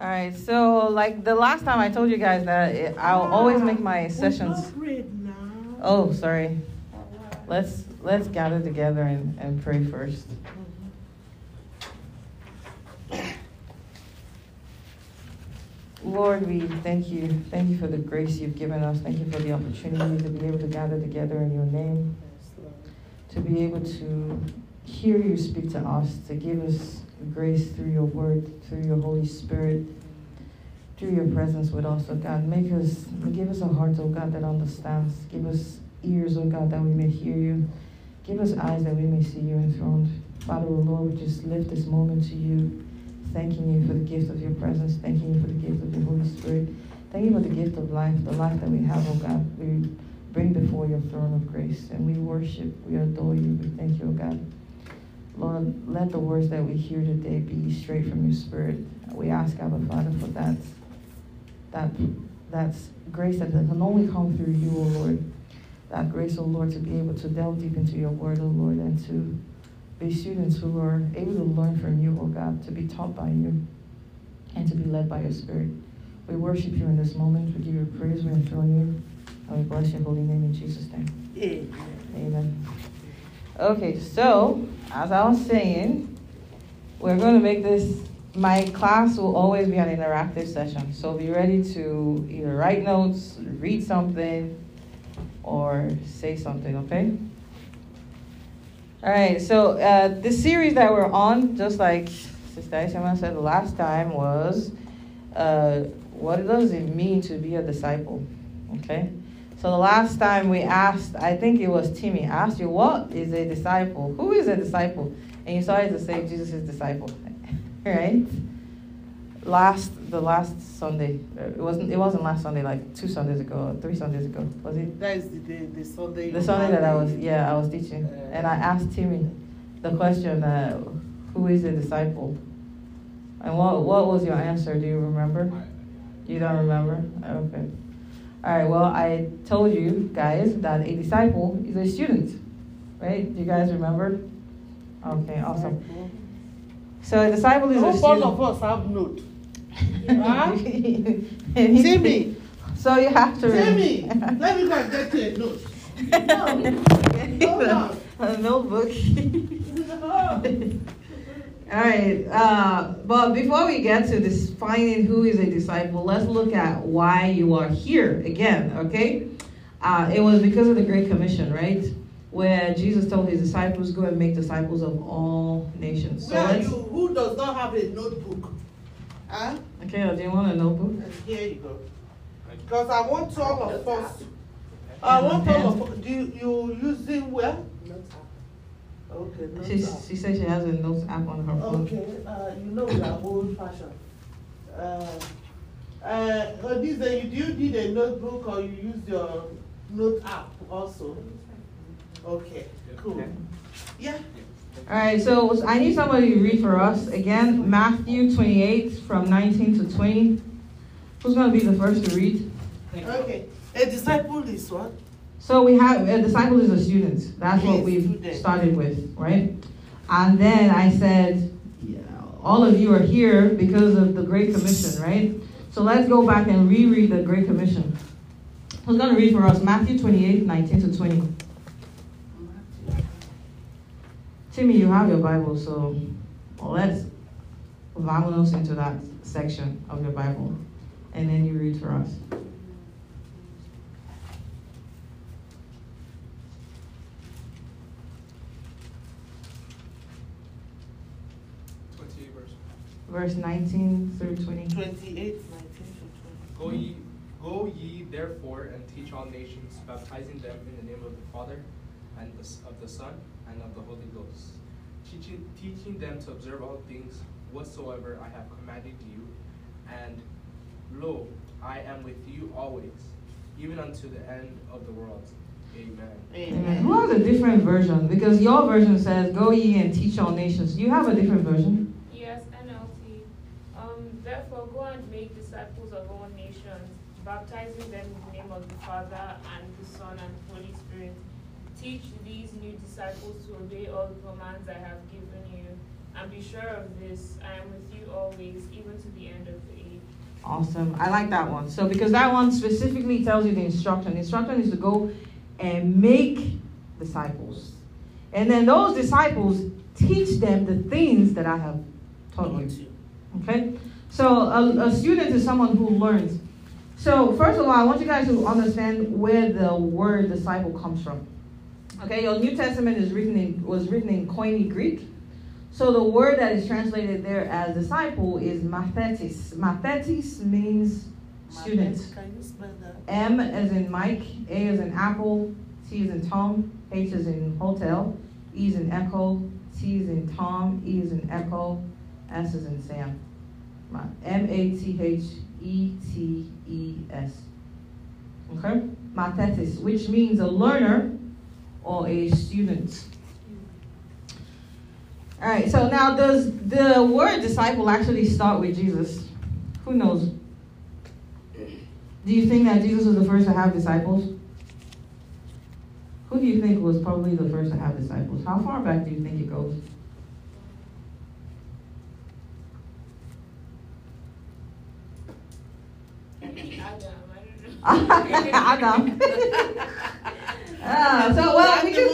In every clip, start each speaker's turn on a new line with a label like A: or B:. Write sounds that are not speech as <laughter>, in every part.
A: All right, so like the last time I told you guys that it, I'll always make my sessions. Oh, sorry. Let's let's gather together and, and pray first. Lord, we thank you. Thank you for the grace you've given us. Thank you for the opportunity to be able to gather together in your name, to be able to hear you speak to us, to give us grace through your word, through your Holy Spirit, through your presence with us, oh God. Make us, give us a heart, oh God, that understands. Give us ears, oh God, that we may hear you. Give us eyes that we may see you enthroned. Father, oh Lord, we just lift this moment to you thanking you for the gift of your presence, thanking you for the gift of your Holy Spirit. Thank you for the gift of life, the life that we have, oh God. We bring before your throne of grace and we worship, we adore you, we thank you, oh God. Lord, let the words that we hear today be straight from your spirit. We ask, Abba Father, for that, that, that's grace that can only come through you, O Lord. That grace, O Lord, to be able to delve deep into your word, O Lord, and to be students who are able to learn from you, oh God, to be taught by you, and to be led by your Spirit. We worship you in this moment. We give you praise. We enthrone you. And we bless your holy name in Jesus' name. Amen. Amen. Okay, so as I was saying, we're going to make this. My class will always be an interactive session, so be ready to either write notes, read something, or say something. Okay. All right, so uh, the series that we're on, just like Sister Aishama said the last time, was uh, what does it mean to be a disciple? Okay, so the last time we asked, I think it was Timmy, asked you, what is a disciple? Who is a disciple? And you started to say Jesus is disciple, <laughs> right? last the last Sunday. Uh, it wasn't. It wasn't last Sunday. Like two Sundays ago, three Sundays ago. Was it?
B: That is the the, the Sunday.
A: The Sunday that I was. Yeah, I was teaching, uh, and I asked Timmy the question, uh, "Who is a disciple?" And what what was your answer? Do you remember? You don't remember? Okay. All right. Well, I told you guys that a disciple is a student, right? Do you guys remember? Okay. Awesome. So a disciple is a student.
B: All of us have note. <laughs> Huh? See me.
A: So you have to.
B: See me. Let me go and get a note. <laughs> No.
A: a notebook. <laughs> All right. Uh, but before we get to defining who is a disciple, let's look at why you are here again. Okay. Uh, it was because of the Great Commission, right? Where Jesus told his disciples, "Go and make disciples of all nations."
B: So Where you? Who does not have a notebook? Huh?
A: Okay, do you want a notebook?
B: Here you go. Because I want all of us. I want all of us. Do you, you it where? Okay.
A: She, she said she has a notes app on her phone.
B: Okay, uh, you know we are old fashioned. Uh, uh, Odise, do you need a notebook or you use your note app also? Okay, cool. Yeah.
A: All right, so I need somebody to read for us again Matthew 28 from 19 to 20. Who's going to be the first to read?
B: Okay. A disciple is what?
A: So we have uh, a disciple is a student. That's what we've started with, right? And then I said, yeah, all of you are here because of the Great Commission, right? So let's go back and reread the Great Commission. Who's going to read for us Matthew 28 19 to 20? Timmy, you have your Bible, so let's vámonos into that section of your Bible, and then you read for us. Verse 19 through 20.
B: 28, 19 through 20.
C: Go ye, go ye therefore and teach all nations, baptizing them in the name of the Father and the, of the Son and of the Holy Ghost, teaching, teaching them to observe all things whatsoever I have commanded you. And lo, I am with you always, even unto the end of the world. Amen.
A: Amen. Who has a different version? Because your version says, Go ye and teach all nations. You have a different version?
D: Yes, NLT. Um, therefore, go and make disciples of all nations, baptizing them in the name of the Father and the Son and the Holy Spirit Teach these new disciples to obey all the commands I have given you, and be sure of this I am with you always, even to the end of the age.
A: Awesome. I like that one. So because that one specifically tells you the instruction. The instruction is to go and make disciples. And then those disciples teach them the things that I have taught you. Okay? So a, a student is someone who learns. So first of all, I want you guys to understand where the word disciple comes from. Okay, your New Testament is written in was written in Koine Greek. So the word that is translated there as disciple is mathetes. Mathetes means student.
B: Can you spell that?
A: M as in Mike, A as in Apple, T as in Tom, H as in hotel, E as in echo, T as in Tom, E as in echo, S as in Sam. M A T H E T E S. Okay? Mathetes, which means a learner or a student. All right, so now does the word disciple actually start with Jesus? Who knows? Do you think that Jesus was the first to have disciples? Who do you think was probably the first to have disciples? How far back do you think it goes? Adam. <laughs> <laughs> Ah, so well, <laughs> we could.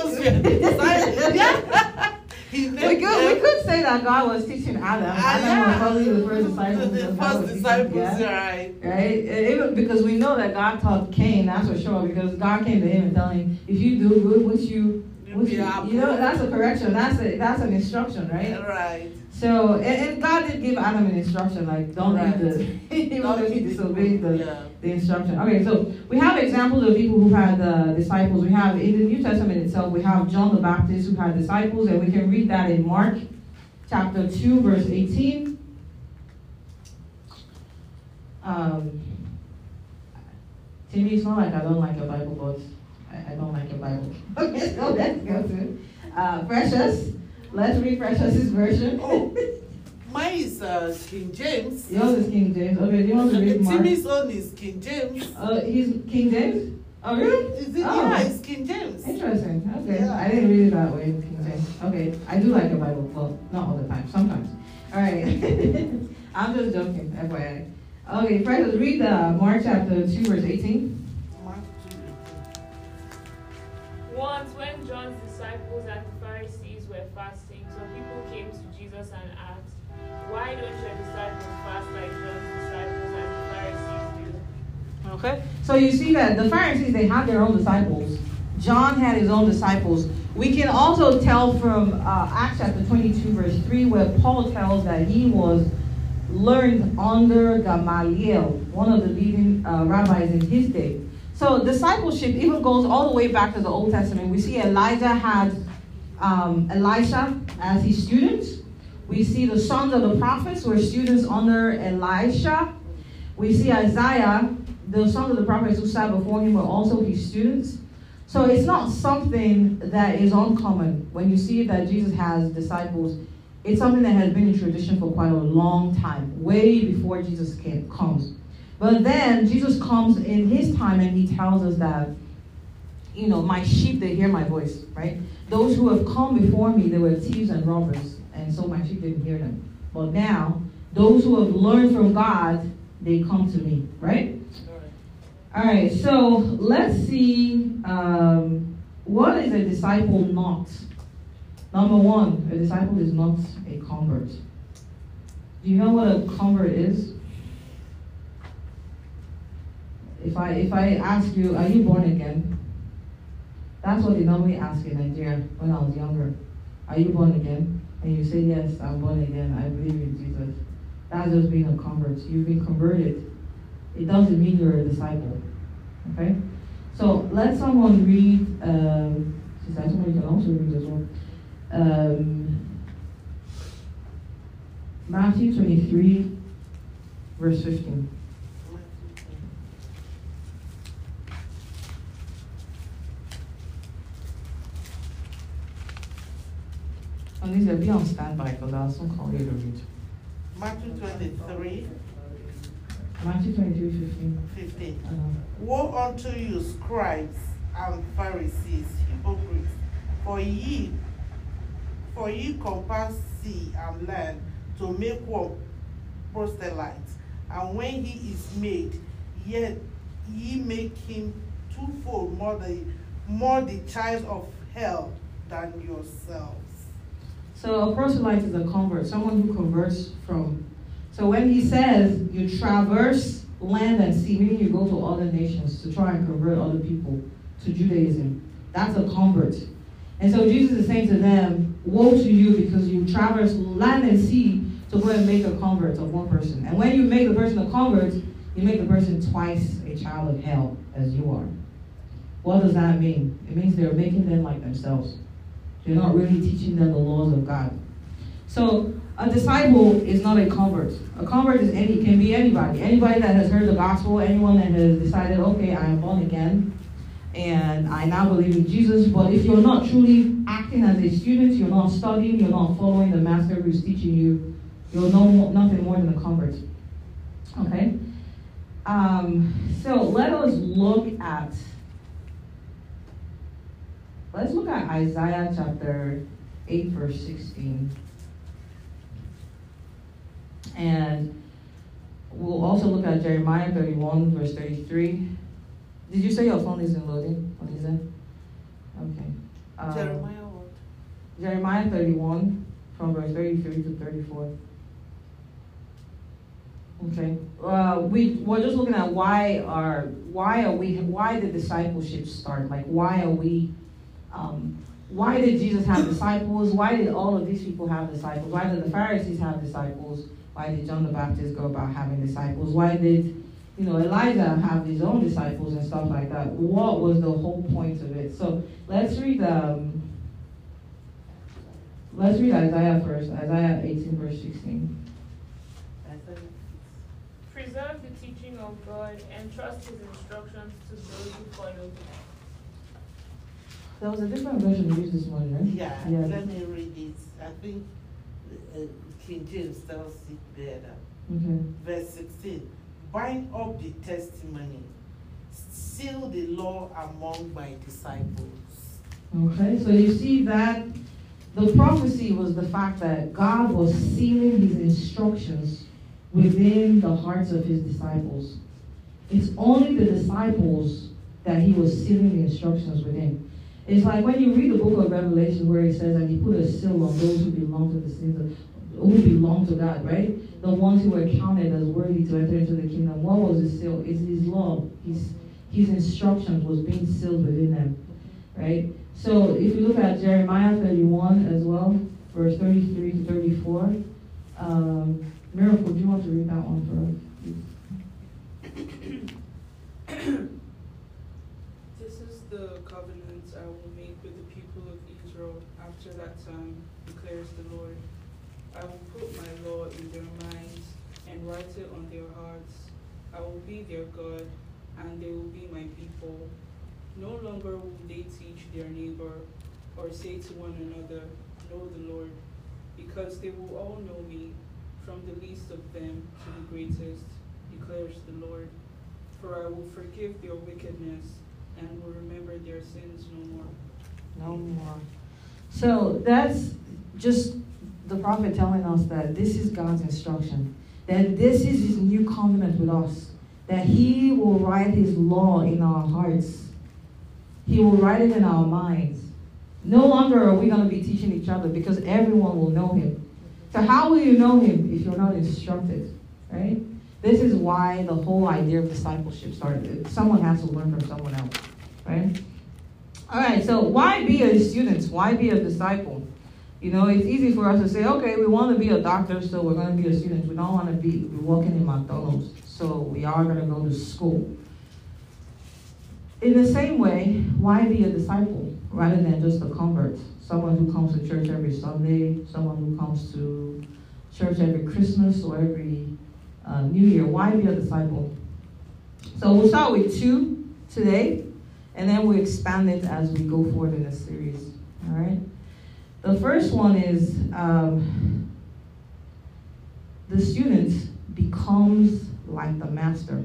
A: We could we could say that God was teaching Adam. Adam was probably the first disciple.
B: The first disciples,
A: yeah.
B: right?
A: Right? Even because we know that God taught Cain, that's for sure, because God came to him and telling him, if you do good, what you, What
B: be
A: you, know, that's a correction. That's a, that's an instruction, right?
B: Right.
A: So, and, and God did give Adam an instruction, like don't
B: Right.
A: the, <laughs> he disobeyed the,
B: Yeah.
A: the instruction. Okay, so we have examples of people who had uh, disciples. We have in the New Testament itself, we have John the Baptist who had disciples, and we can read that in Mark chapter 2, verse 18. Um, Timmy, it's not like I don't like your Bible, but I, I don't like your Bible. Okay, so let's go to uh, Precious. Let's read Precious's version.
B: Oh, mine is uh, King James.
A: Yours is King James. Okay, do you want to read Mark?
B: Timmy's own is King James.
A: Uh, he's King James? Oh, really?
B: Is it?
A: Oh.
B: Yeah, it's King James.
A: Interesting. Okay.
B: Yeah.
A: I didn't read it that way, King James. Okay. I do like the Bible. Well, not all the time. Sometimes. All right. <laughs> I'm just joking, FYI. Okay, Precious, read the Mark chapter 2, verse 18.
D: Once, when John's disciples and the Pharisees were fasting, some people came to Jesus and asked, Why don't your disciples fast like John's disciples and the Pharisees do?
A: Okay. So you see that the Pharisees, they had their own disciples. John had his own disciples. We can also tell from uh, Acts chapter 22, verse 3, where Paul tells that he was learned under Gamaliel, one of the leading uh, rabbis in his day. So discipleship even goes all the way back to the Old Testament. We see Elijah had um, Elisha as his students. We see the sons of the prophets were students under Elisha. We see Isaiah, the sons of the prophets who sat before him were also his students. So it's not something that is uncommon when you see that Jesus has disciples. It's something that has been in tradition for quite a long time, way before Jesus came, comes. But then Jesus comes in his time and he tells us that, you know, my sheep, they hear my voice, right? Those who have come before me, they were thieves and robbers, and so my sheep didn't hear them. But now, those who have learned from God, they come to me, right? All right, so let's see um, what is a disciple not? Number one, a disciple is not a convert. Do you know what a convert is? If I if I ask you, are you born again? That's what they normally ask in Nigeria when I was younger. Are you born again? And you say, Yes, I'm born again. I believe in Jesus. That's just being a convert. You've been converted. It doesn't mean you're a disciple. Okay? So let someone read, um, since somebody can also read as well. Um, Matthew 23, verse 15. Be on standby because I'll soon call you to read.
B: Matthew 23,
A: Matthew 23, 15.
B: 15.
A: Uh,
B: Woe unto you, scribes and Pharisees, hypocrites! For ye, for ye compass sea and land to make one proselytes, And when he is made, yet ye make him twofold more the more the child of hell than yourselves.
A: So a proselyte is a convert, someone who converts from. So when he says you traverse land and sea, meaning you go to other nations to try and convert other people to Judaism, that's a convert. And so Jesus is saying to them, Woe to you because you traverse land and sea to go and make a convert of one person. And when you make a person a convert, you make the person twice a child of hell as you are. What does that mean? It means they're making them like themselves. They're not really teaching them the laws of God. So a disciple is not a convert. A convert is any can be anybody. Anybody that has heard the gospel, anyone that has decided, okay, I am born again, and I now believe in Jesus. But if you're not truly acting as a student, you're not studying, you're not following the master who's teaching you, you're no more, nothing more than a convert. Okay? Um, so let us look at let's look at Isaiah chapter 8, verse 16. And we'll also look at Jeremiah 31, verse 33. Did you say your phone isn't loading? It? Okay. Um,
B: Jeremiah what?
A: Jeremiah 31, from verse 33 to 34. Okay. Uh, we we're just looking at why are why are we why did discipleship start? Like why are we um, why did Jesus have disciples? Why did all of these people have disciples? Why did the Pharisees have disciples? Why did John the Baptist go about having disciples? Why did you know Elijah have his own disciples and stuff like that? What was the whole point of it? So let's read um, let's read Isaiah first. Isaiah 18 verse 16.
D: Preserve the teaching of God and trust his instructions to those who follow.
A: There was a different version used this morning, right?
B: Yeah,
A: Yeah.
B: let me read it. I think uh, King James tells it better.
A: Okay.
B: Verse 16 Bind up the testimony, seal the law among my disciples.
A: Okay, so you see that the prophecy was the fact that God was sealing his instructions within the hearts of his disciples. It's only the disciples that he was sealing the instructions within. It's like when you read the book of Revelation where it says, and he put a seal on those who belong to the sins of, who belong to God, right? The ones who were counted as worthy to enter into the kingdom. What was the seal? It's his law. His, his instructions was being sealed within them, right? So if you look at Jeremiah 31 as well, verse 33 to 34, um, Miracle, do you want to read that one for us? please?
E: This is the covenant I will make with the people of Israel after that time, declares the Lord. I will put my law in their minds and write it on their hearts. I will be their God, and they will be my people. No longer will they teach their neighbor or say to one another, Know the Lord, because they will all know me, from the least of them to the greatest, declares the Lord. For I will forgive their wickedness and will remember their sins no more.
A: No more. So that's just the prophet telling us that this is God's instruction, that this is his new covenant with us, that he will write his law in our hearts, he will write it in our minds. No longer are we going to be teaching each other because everyone will know him. So, how will you know him if you're not instructed? Right? This is why the whole idea of discipleship started. Someone has to learn from someone else. Right? All right, so why be a student? Why be a disciple? You know, it's easy for us to say, okay, we want to be a doctor, so we're going to be a student. We don't want to be, working in McDonald's, so we are going to go to school. In the same way, why be a disciple rather than just a convert? Someone who comes to church every Sunday, someone who comes to church every Christmas or every uh, New Year. Why be a disciple? So we'll start with two today, and then we'll expand it as we go forward in the series. All right? The first one is um, the student becomes like the master.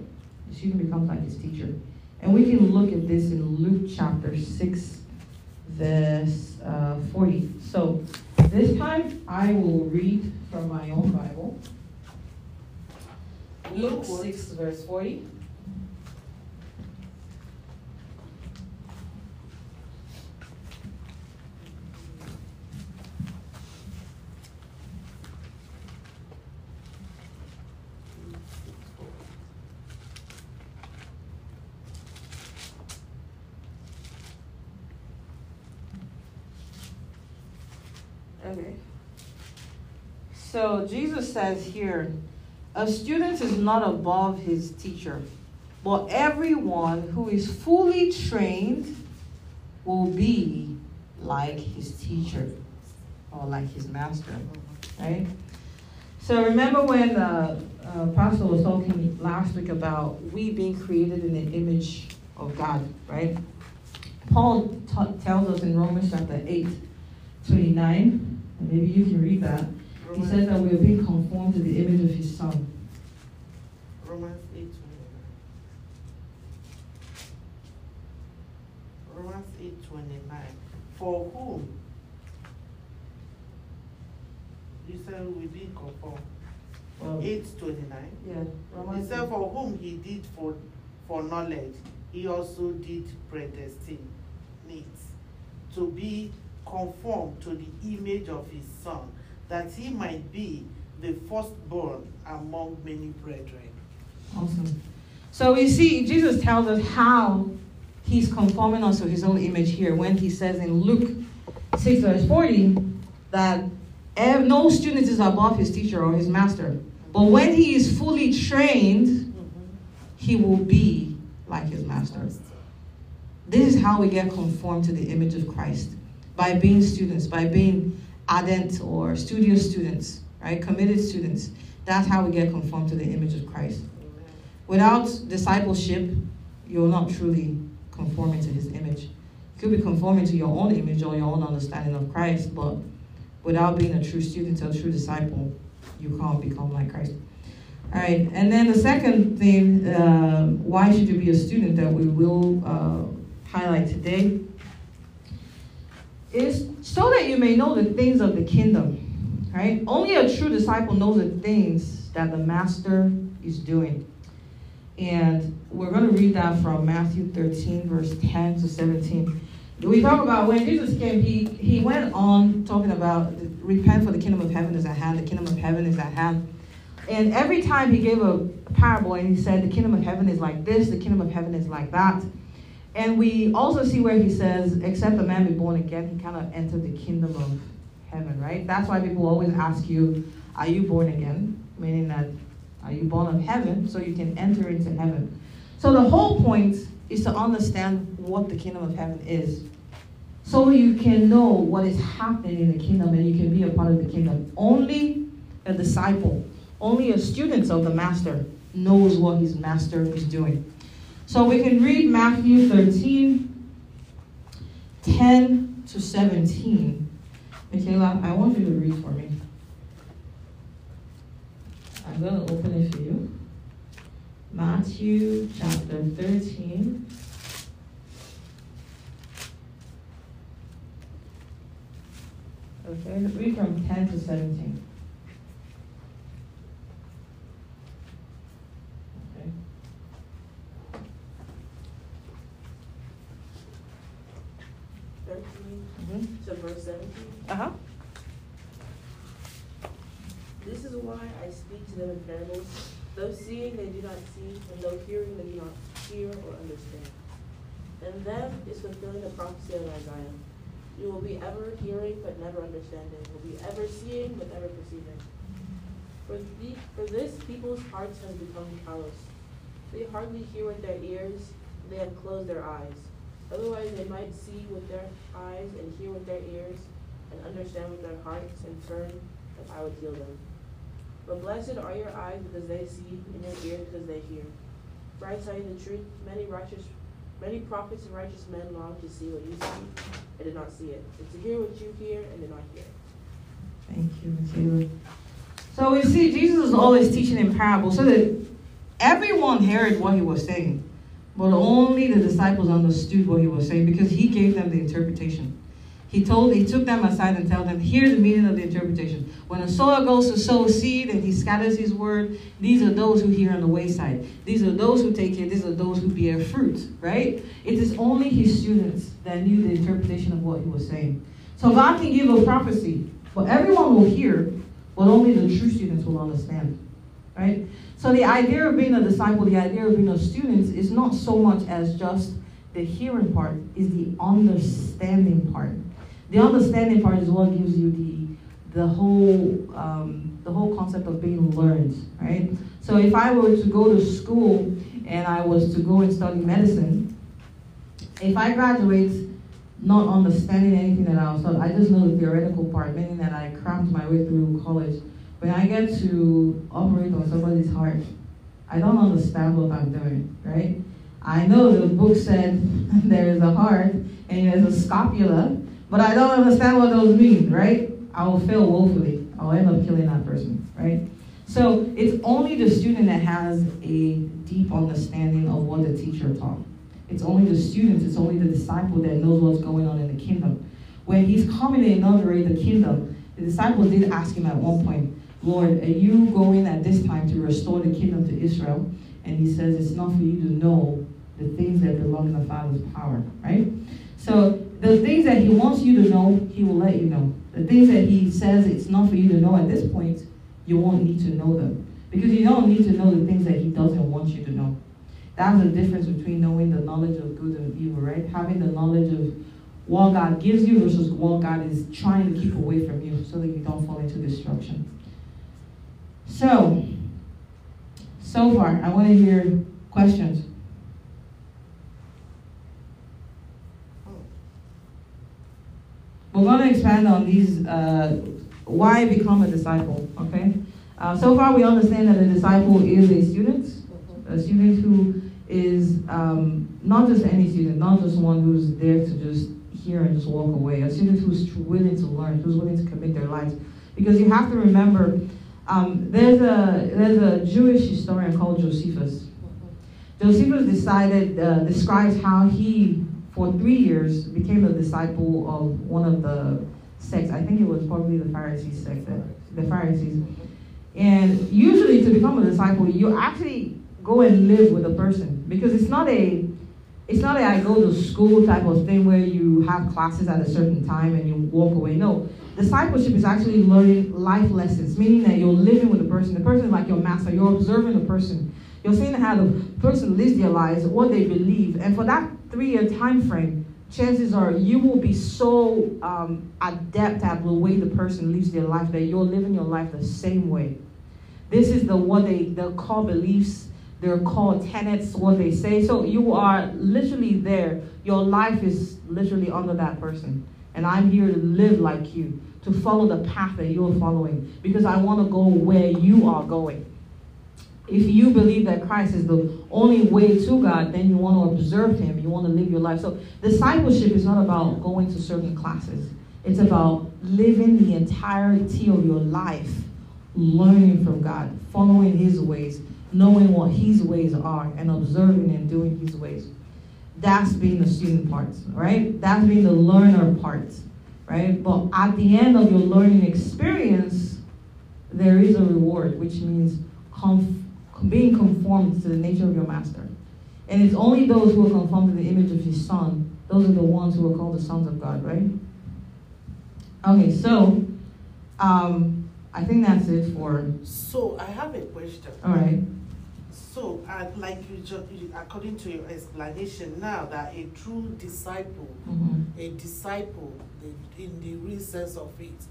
A: The student becomes like his teacher. And we can look at this in Luke chapter 6, verse uh, 40. So this time I will read from my own Bible. Luke 6, verse 40. Okay. So Jesus says here, a student is not above his teacher, but everyone who is fully trained will be like his teacher or like his master, right? So remember when uh, uh, Pastor was talking last week about we being created in the image of God, right? Paul t- tells us in Romans chapter 8, 29, maybe you can read that. He says that we are being conformed to the image of his son.
B: Romans 8 Romans 8 29. For whom? You said we did conform.
A: Well,
B: 8 29.
A: yeah,
B: He said, For whom he did for, for knowledge, he also did predestine needs to be conformed to the image of his son, that he might be the firstborn among many brethren.
A: Awesome. So we see Jesus tells us how he's conforming us to his own image here when he says in Luke 6 verse 40 that no student is above his teacher or his master. But when he is fully trained, he will be like his master. This is how we get conformed to the image of Christ by being students, by being ardent or studious students, right? Committed students. That's how we get conformed to the image of Christ. Without discipleship, you're not truly conforming to his image. You could be conforming to your own image or your own understanding of Christ, but without being a true student or a true disciple, you can't become like Christ. All right, and then the second thing, uh, why should you be a student that we will uh, highlight today is so that you may know the things of the kingdom, right? Only a true disciple knows the things that the master is doing. And we're going to read that from Matthew 13, verse 10 to 17. We talk about when Jesus came, he, he went on talking about repent for the kingdom of heaven is at hand, the kingdom of heaven is at hand. And every time he gave a parable and he said, the kingdom of heaven is like this, the kingdom of heaven is like that. And we also see where he says, except a man be born again, he cannot enter the kingdom of heaven, right? That's why people always ask you, are you born again? Meaning that, are you born of heaven so you can enter into heaven? So the whole point is to understand what the kingdom of heaven is. So you can know what is happening in the kingdom and you can be a part of the kingdom. Only a disciple, only a student of the master knows what his master is doing. So we can read Matthew 13, 10 to 17. Michaela, I want you to read for me. I'm going to open it for you. Matthew chapter 13. Okay, read from 10 to 17. Okay. Mm-hmm.
F: to verse seventeen.
A: Uh-huh.
F: This is why I speak to them in parables. Though seeing they do not see, and though hearing they do not hear or understand. And them is fulfilling the prophecy of Isaiah. You will be ever hearing but never understanding. Will be ever seeing but never perceiving. For the, for this people's hearts have become callous. They hardly hear with their ears. They have closed their eyes. Otherwise they might see with their eyes and hear with their ears and understand with their hearts and turn, and I would heal them. But blessed are your eyes because they see, and your ears because they hear. For I tell you the truth, many righteous, many prophets and righteous men long to see what you see, and did not see it, and to hear what you hear, and did not hear.
A: Thank you, Michaela. So we see Jesus is always teaching in parables so that everyone heard what he was saying, but only the disciples understood what he was saying because he gave them the interpretation. he told he took them aside and told them, here's the meaning of the interpretation. When a sower goes to sow seed and he scatters his word, these are those who hear on the wayside. These are those who take it, these are those who bear fruit, right? It is only his students that knew the interpretation of what he was saying. So God can give a prophecy, but everyone will hear, but only the true students will understand. Right? So the idea of being a disciple, the idea of being a student is not so much as just the hearing part, is the understanding part. The understanding part is what gives you the the whole um, the whole concept of being learned, right? So if I were to go to school and I was to go and study medicine, if I graduate not understanding anything that I was taught, I just know the theoretical part, meaning that I cramped my way through college. When I get to operate on somebody's heart, I don't understand what I'm doing, right? I know the book said <laughs> there is a heart and there's a scapula, but I don't understand what those mean, right? I will fail woefully. I'll end up killing that person, right? So it's only the student that has a deep understanding of what the teacher taught. It's only the student, it's only the disciple that knows what's going on in the kingdom. When he's coming to inaugurate the kingdom, the disciples did ask him at one point, Lord, are you going at this time to restore the kingdom to Israel? And he says, It's not for you to know the things that belong in the Father's power, right? So the things that he wants you to know, he will let you know. The things that he says it's not for you to know at this point, you won't need to know them. Because you don't need to know the things that he doesn't want you to know. That's the difference between knowing the knowledge of good and evil, right? Having the knowledge of what God gives you versus what God is trying to keep away from you so that you don't fall into destruction. So, so far, I want to hear questions. We're going to expand on these, uh, why become a disciple, okay? Uh, so far, we understand that a disciple is a student, a student who is um, not just any student, not just one who's there to just hear and just walk away, a student who's willing to learn, who's willing to commit their lives. Because you have to remember, um, there's, a, there's a Jewish historian called Josephus. Josephus decided, uh, describes how he for three years became a disciple of one of the sects. I think it was probably the Pharisees sect, the Pharisees. And usually, to become a disciple, you actually go and live with a person because it's not a it's not a I go to school type of thing where you have classes at a certain time and you walk away. No, discipleship is actually learning life lessons, meaning that you're living with a person. The person is like your master. You're observing the person. You're seeing how the person lives their lives, what they believe, and for that three-year time frame, chances are you will be so um, adept at the way the person lives their life that you're living your life the same way. This is the what they they call beliefs, they're called tenets, what they say. So you are literally there. Your life is literally under that person. And I'm here to live like you, to follow the path that you're following, because I want to go where you are going. If you believe that Christ is the only way to God, then you want to observe Him. You want to live your life. So, discipleship is not about going to certain classes, it's about living the entirety of your life, learning from God, following His ways, knowing what His ways are, and observing and doing His ways. That's being the student part, right? That's being the learner part, right? But at the end of your learning experience, there is a reward, which means comfort being conformed to the nature of your master. And it's only those who are conformed to the image of his son, those are the ones who are called the sons of God, right? Okay, so um, I think that's it for.
B: So I have a question.
A: All right.
B: So, uh, like you just, according to your explanation now, that a true disciple,
A: Mhm.
B: a disciple, in the real sense of it,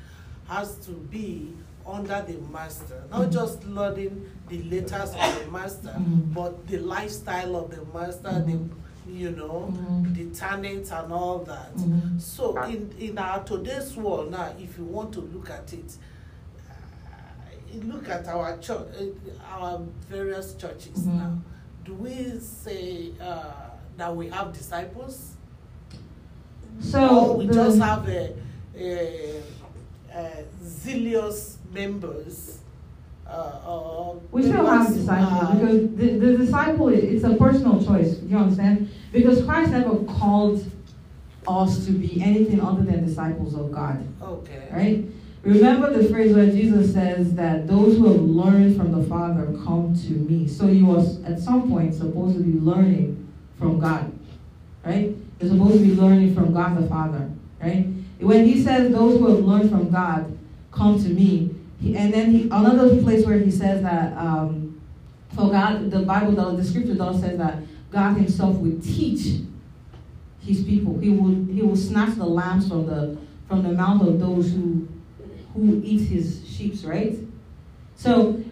B: has to be under the master, not
A: Mhm.
B: just learning the letters of the master,
A: Mhm.
B: but the lifestyle of the master, the you know,
A: Mhm.
B: the talents and all that.
A: Mhm.
B: So in in our today's world now, if you want to look at it, look at our church, uh, our various churches
A: Mhm.
B: now. Do we say uh, that we have disciples?
A: So
B: or we
A: the-
B: just have a, a, a zealous members? Uh,
A: We still have disciples
B: uh,
A: because the, the disciple is it's a personal choice. You understand? Because Christ never called us to be anything other than disciples of God.
B: Okay.
A: Right? Remember the phrase where Jesus says that those who have learned from the Father come to me. So you was at some point supposed to be learning from God. Right? You're supposed to be learning from God the Father. Right? When he says those who have learned from God come to me, he, and then he, another place where he says that um, for God, the Bible, the, the scripture does says that God Himself will teach His people. He will He will snatch the lambs from the from the mouth of those who who eats His sheep. Right. So,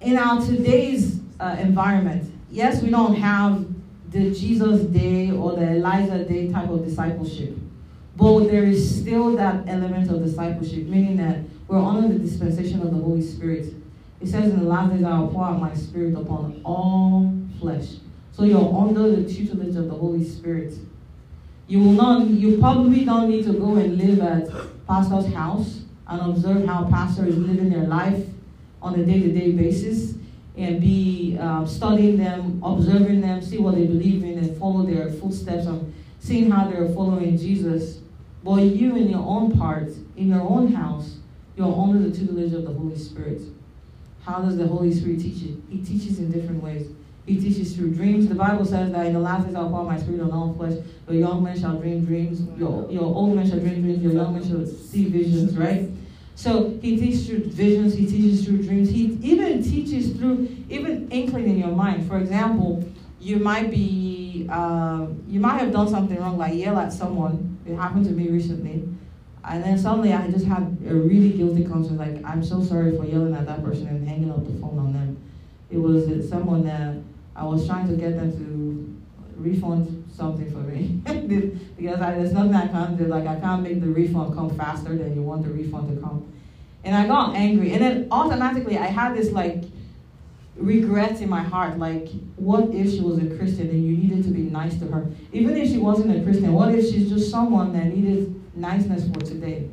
A: in our today's uh, environment, yes, we don't have the Jesus day or the Elijah day type of discipleship, but there is still that element of discipleship, meaning that we're under the dispensation of the Holy Spirit. It says in the last days, I will pour out my spirit upon all flesh. So you're under the tutelage of the Holy Spirit. You will not, you probably don't need to go and live at pastor's house and observe how pastor is living their life on a day-to-day basis and be um, studying them, observing them, see what they believe in, and follow their footsteps and seeing how they're following Jesus. But you, in your own part, in your own house, you're under the tutelage of the Holy Spirit. How does the Holy Spirit teach it? He teaches in different ways. He teaches through dreams. The Bible says that in the last days I'll pour my spirit on all flesh. Your young men shall dream dreams. Your, your old men shall dream dreams. Your young men shall see visions, right? So he teaches through visions. He teaches through dreams. He even teaches through even inkling in your mind. For example, you might be, uh, you might have done something wrong, like yell at someone. It happened to me recently. And then suddenly I just had a really guilty conscience, like, I'm so sorry for yelling at that person and hanging up the phone on them. It was someone that I was trying to get them to refund something for me. <laughs> because I, there's nothing I can't do. Like, I can't make the refund come faster than you want the refund to come. And I got angry. And then automatically I had this, like, regret in my heart. Like, what if she was a Christian and you needed to be nice to her? Even if she wasn't a Christian, what if she's just someone that needed niceness for today.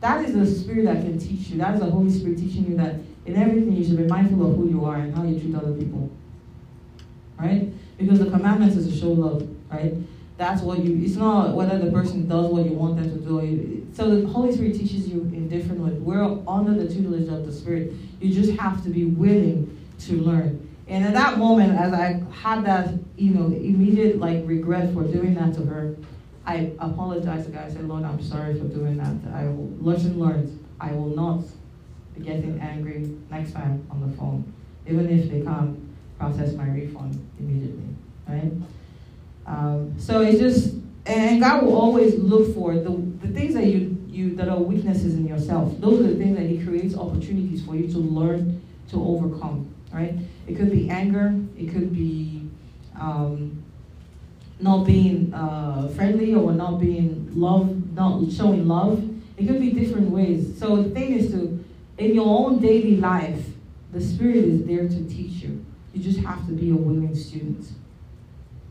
A: That is the spirit that can teach you. That is the Holy Spirit teaching you that in everything you should be mindful of who you are and how you treat other people. Right? Because the commandments is to show love, right? That's what you, it's not whether the person does what you want them to do. So the Holy Spirit teaches you in different ways. We're under the tutelage of the Spirit. You just have to be willing to learn. And at that moment, as I had that, you know, immediate like regret for doing that to her, I apologized to God. I said, Lord, I'm sorry for doing that. I will, lesson learned. I will not be getting angry next time on the phone, even if they can't process my refund immediately, right? Um, so it's just, and God will always look for the, the things that you, you that are weaknesses in yourself. Those are the things that He creates opportunities for you to learn to overcome, right? It could be anger. It could be um, not being uh, friendly or not being love, not showing love. It could be different ways. So the thing is to, in your own daily life, the Spirit is there to teach you. You just have to be a willing student.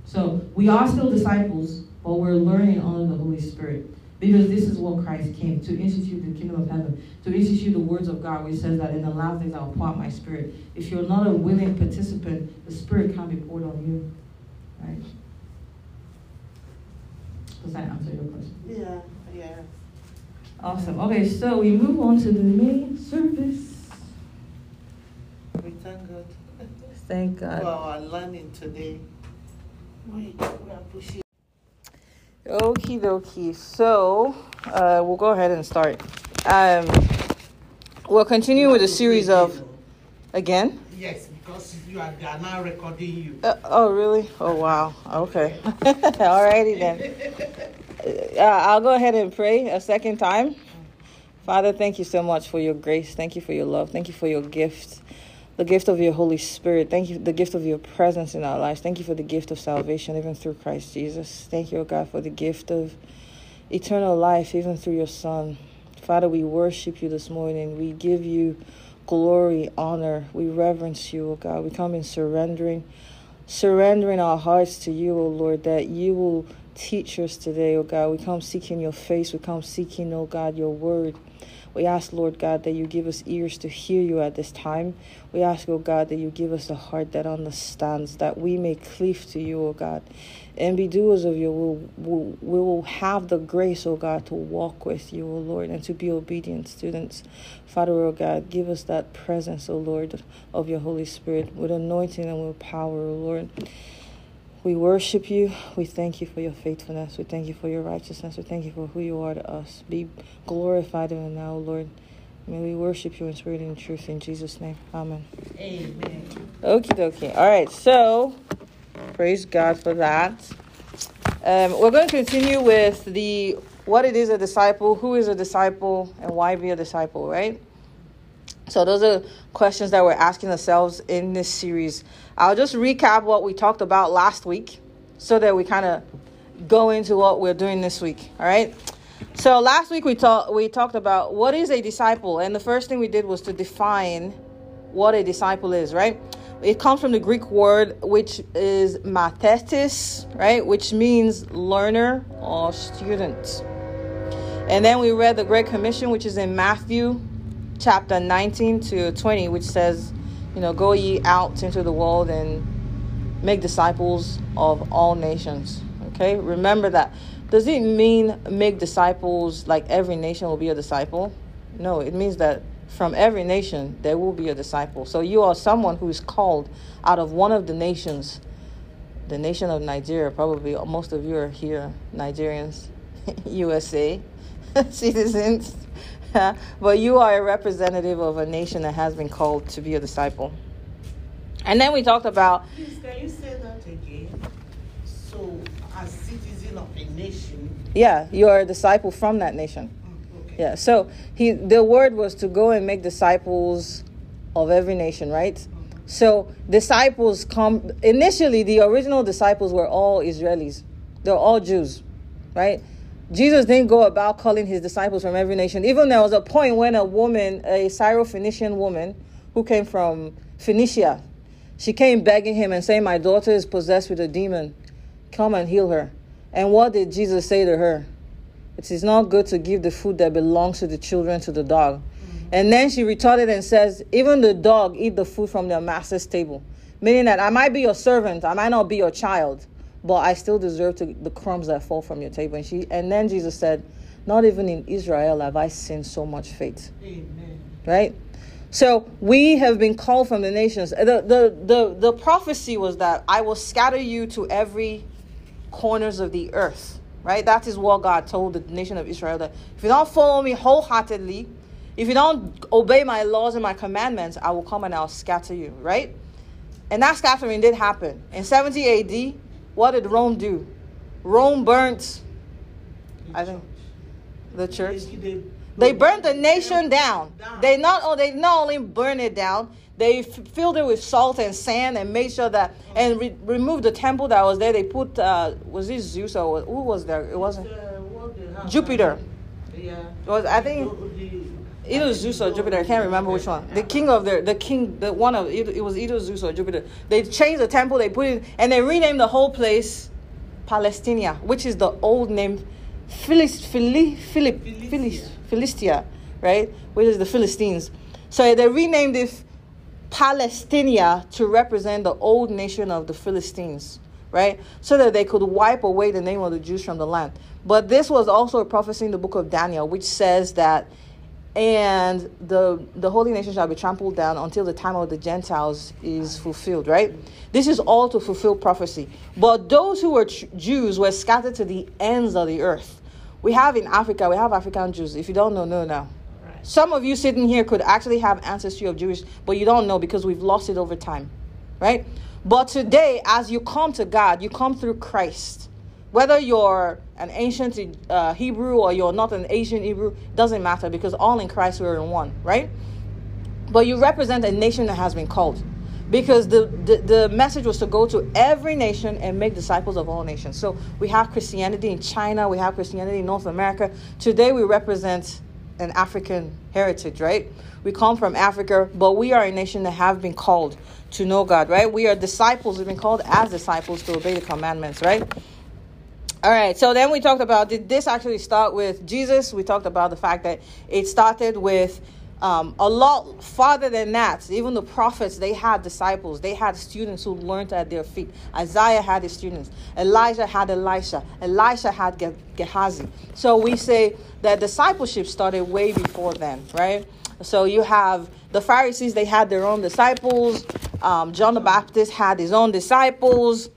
A: So we are still disciples, but we're learning under the Holy Spirit. Because this is what Christ came to institute the kingdom of heaven, to institute the words of God, which says that in the last days I will pour out my spirit. If you're not a willing participant, the spirit can't be poured on you. Right? Does that answer your question?
B: Yeah, yeah.
A: Awesome. Okay, so we move on to the main service.
B: We thank God
A: Thank God.
B: for our learning today. We, we appreciate.
A: Okie dokie. So uh, we'll go ahead and start. Um, we'll continue with a series of again.
B: Yes, because you are, they are now recording you.
A: Uh, oh really? Oh wow. Okay. <laughs> Alrighty then. <laughs> Uh, I'll go ahead and pray a second time. Father, thank you so much for your grace. Thank you for your love. Thank you for your gift, the gift of your Holy Spirit. Thank you the gift of your presence in our lives. Thank you for the gift of salvation, even through Christ Jesus. Thank you, O God, for the gift of eternal life, even through your Son. Father, we worship you this morning. We give you glory, honor. We reverence you, O God. We come in surrendering, surrendering our hearts to you, O Lord, that you will teach us today, O God. We come seeking your face. We come seeking, O God, your word. We ask, Lord God, that you give us ears to hear you at this time. We ask, oh God, that you give us a heart that understands, that we may cleave to you, oh God, and be doers of your will. We will have the grace, oh God, to walk with you, oh Lord, and to be obedient students. Father, oh God, give us that presence, oh Lord, of your Holy Spirit with anointing and with power, oh Lord. We worship you. We thank you for your faithfulness. We thank you for your righteousness. We thank you for who you are to us. Be glorified in now, Lord. May we worship you in spirit and truth in Jesus' name. Amen.
B: Amen.
A: Okie dokie. All right, so praise God for that. Um, we're going to continue with the what it is a disciple, who is a disciple, and why be a disciple, right? So those are questions that we're asking ourselves in this series. I'll just recap what we talked about last week so that we kind of go into what we're doing this week. All right. So last week we talked we talked about what is a disciple, and the first thing we did was to define what a disciple is. Right. It comes from the Greek word which is mathetes, right, which means learner or student. And then we read the Great Commission, which is in Matthew chapter 19 to 20, which says, you know, go ye out into the world and make disciples of all nations. Okay, remember that. Does it mean make disciples like every nation will be a disciple? No, it means that from every nation there will be a disciple. So you are someone who is called out of one of the nations, the nation of Nigeria. Probably most of you are here, Nigerians, <laughs> USA <laughs> citizens. <laughs> but you are a representative of a nation that has been called to be a disciple. And then we talked about.
B: Please, can you say that again? So, as citizen of a nation.
A: Yeah, you are a disciple from that nation.
B: Mm, okay.
A: Yeah. So he, the word was to go and make disciples of every nation, right? Mm-hmm. So disciples come initially. The original disciples were all Israelis. They're all Jews, right? Jesus didn't go about calling his disciples from every nation. Even there was a point when a woman, a Syrophoenician woman who came from Phoenicia, she came begging him and saying, My daughter is possessed with a demon. Come and heal her. And what did Jesus say to her? It is not good to give the food that belongs to the children to the dog. Mm-hmm. And then she retorted and says, Even the dog eat the food from their master's table. Meaning that I might be your servant, I might not be your child, but I still deserve to, the crumbs that fall from your table. And she and then Jesus said, Not even in Israel have I seen so much faith.
B: Amen.
A: Right? So we have been called from the nations. The, the the the prophecy was that I will scatter you to every corners of the earth. Right? That is what God told the nation of Israel that if you don't follow me wholeheartedly, if you don't obey my laws and my commandments, I will come and I'll scatter you, right? And that scattering did happen. In 70 AD, what did Rome do? Rome burnt I think the church.
B: They,
A: burned the nation down. They not oh, they not only burned it down, they f- filled it with salt and sand and made sure that and re- removed the temple that was there. They put uh, was it Zeus or who was there? It wasn't.
B: uh, what they have-
A: Jupiter.
B: Yeah.
A: It was I think either Zeus or Jupiter. I can't remember which one. The king of the the king the one of it, it was either Zeus or Jupiter. They changed the temple. They put it and they renamed the whole place Palestinia, which is the old name Philis, Phili, Philip, Philis,
B: Philistia.
A: Philistia, right? Which is the Philistines. So they renamed it Palestinia to represent the old nation of the Philistines, right? So that they could wipe away the name of the Jews from the land. But this was also a prophecy in the book of Daniel, which says that and the the holy nation shall be trampled down until the time of the Gentiles is fulfilled, right? This is all to fulfill prophecy. But those who were ch- Jews were scattered to the ends of the earth. We have in Africa, we have African Jews. If you don't know, know now.
B: Right.
A: Some of you sitting here could actually have ancestry of Jewish, but you don't know because we've lost it over time, right? But today, as you come to God, you come through Christ. Whether you're an ancient uh, Hebrew or you're not an Asian Hebrew, doesn't matter because all in Christ we're in one, right? But you represent a nation that has been called. Because the, the, the message was to go to every nation and make disciples of all nations. So we have Christianity in China, we have Christianity in North America. Today we represent an African heritage, right? We come from Africa, but we are a nation that have been called to know God, right? We are disciples, we've been called as disciples to obey the commandments, right? All right, so then we talked about did this actually start with Jesus? We talked about the fact that it started with um, a lot farther than that. Even the prophets, they had disciples, they had students who learned at their feet. Isaiah had his students, Elijah had Elisha, Elisha had Ge- Gehazi. So we say that discipleship started way before then, right? So you have the Pharisees, they had their own disciples. Um, John the Baptist had his own disciples.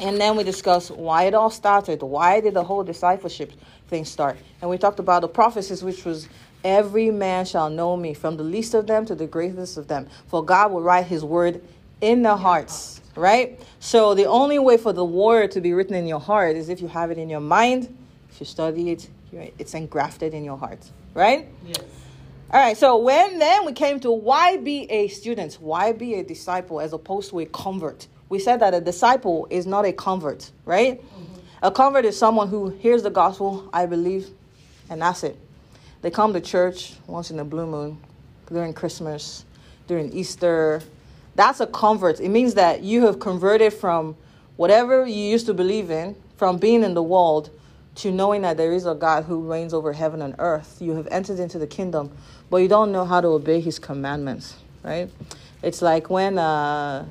A: And then we discussed why it all started. Why did the whole discipleship thing start? And we talked about the prophecies, which was every man shall know me, from the least of them to the greatest of them. For God will write his word in their hearts, right? So the only way for the word to be written in your heart is if you have it in your mind, if you study it, it's engrafted in your heart, right?
B: Yes.
A: All right, so when then we came to why be a student, why be a disciple as opposed to a convert? We said that a disciple is not a convert, right? A convert is someone who hears the gospel, I believe, and that's it. They come to church once in a blue moon, during Christmas, during Easter. That's a convert. It means that you have converted from whatever you used to believe in, from being in the world, to knowing that there is a God who reigns over heaven and earth. You have entered into the kingdom, but you don't know how to obey his commandments, right? It's like when, uh,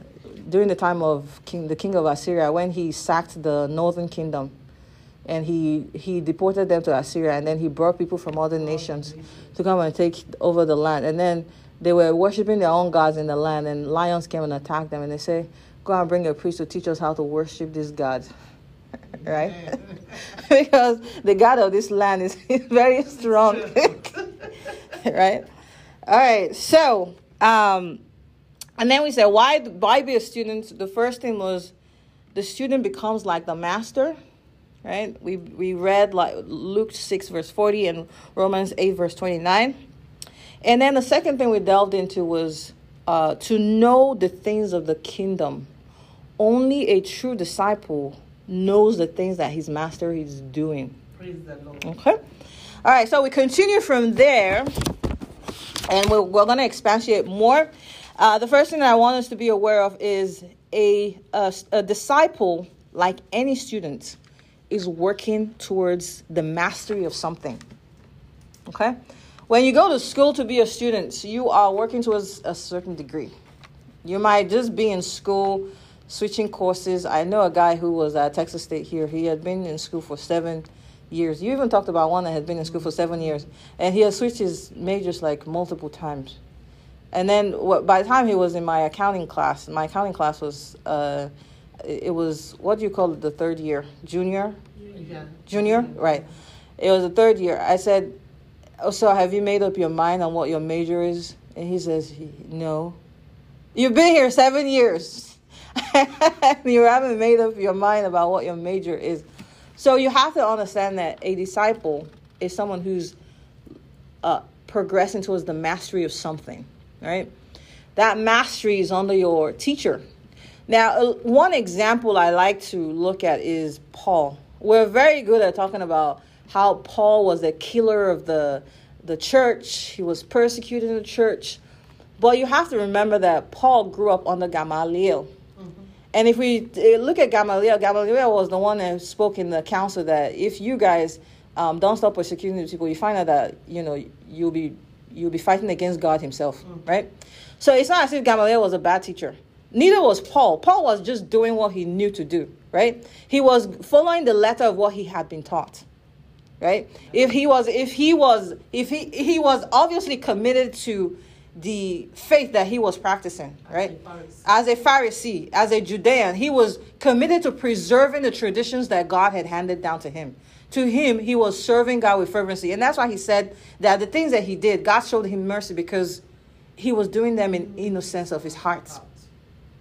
A: during the time of king, the king of Assyria, when he sacked the northern kingdom and he, he deported them to Assyria, and then he brought people from other nations to come and take over the land. And then they were worshiping their own gods in the land, and lions came and attacked them, and they say, Go and bring a priest to teach us how to worship this God. <laughs> right? <laughs> because the God of this land is, is <laughs> very strong. right? All right. So, um, and then we said, why, why be a student? The first thing was the student becomes like the master, right? We, we read like Luke 6, verse 40, and Romans 8, verse 29. And then the second thing we delved into was uh, to know the things of the kingdom. Only a true disciple knows the things that his master is doing.
B: Praise the Lord.
A: Okay. All right. So we continue from there, and we're, we're going to expatiate more. Uh, the first thing that I want us to be aware of is a, a, a disciple, like any student, is working towards the mastery of something. Okay. When you go to school to be a student, you are working towards a certain degree. You might just be in school switching courses. I know a guy who was at Texas State here. He had been in school for seven years. You even talked about one that had been in school for seven years, and he had switched his majors like multiple times. And then what, by the time he was in my accounting class, my accounting class was uh, it was what do you call it? The third year, junior,
B: Yeah.
A: junior, right? It was the third year. I said, "Oh, so have you made up your mind on what your major is?" And he says, "No." You've been here seven years. <laughs> you haven't made up your mind about what your major is. So you have to understand that a disciple is someone who's uh, progressing towards the mastery of something, right? That mastery is under your teacher. Now, uh, one example I like to look at is Paul. We're very good at talking about how Paul was a killer of the the church. He was persecuted in the church. But you have to remember that Paul grew up under Gamaliel. And if we uh, look at Gamaliel, Gamaliel was the one that spoke in the council that if you guys um, don't stop persecuting the people, you find out that you know you'll be you'll be fighting against God Himself, right? So it's not as if Gamaliel was a bad teacher. Neither was Paul. Paul was just doing what he knew to do, right? He was following the letter of what he had been taught, right? If he was, if he was, if he he was obviously committed to the faith that he was practicing, right? As a Pharisee, as a Judean, he was committed to preserving the traditions that God had handed down to him. To him, he was serving God with fervency. And that's why he said that the things that he did, God showed him mercy because he was doing them in innocence of his heart.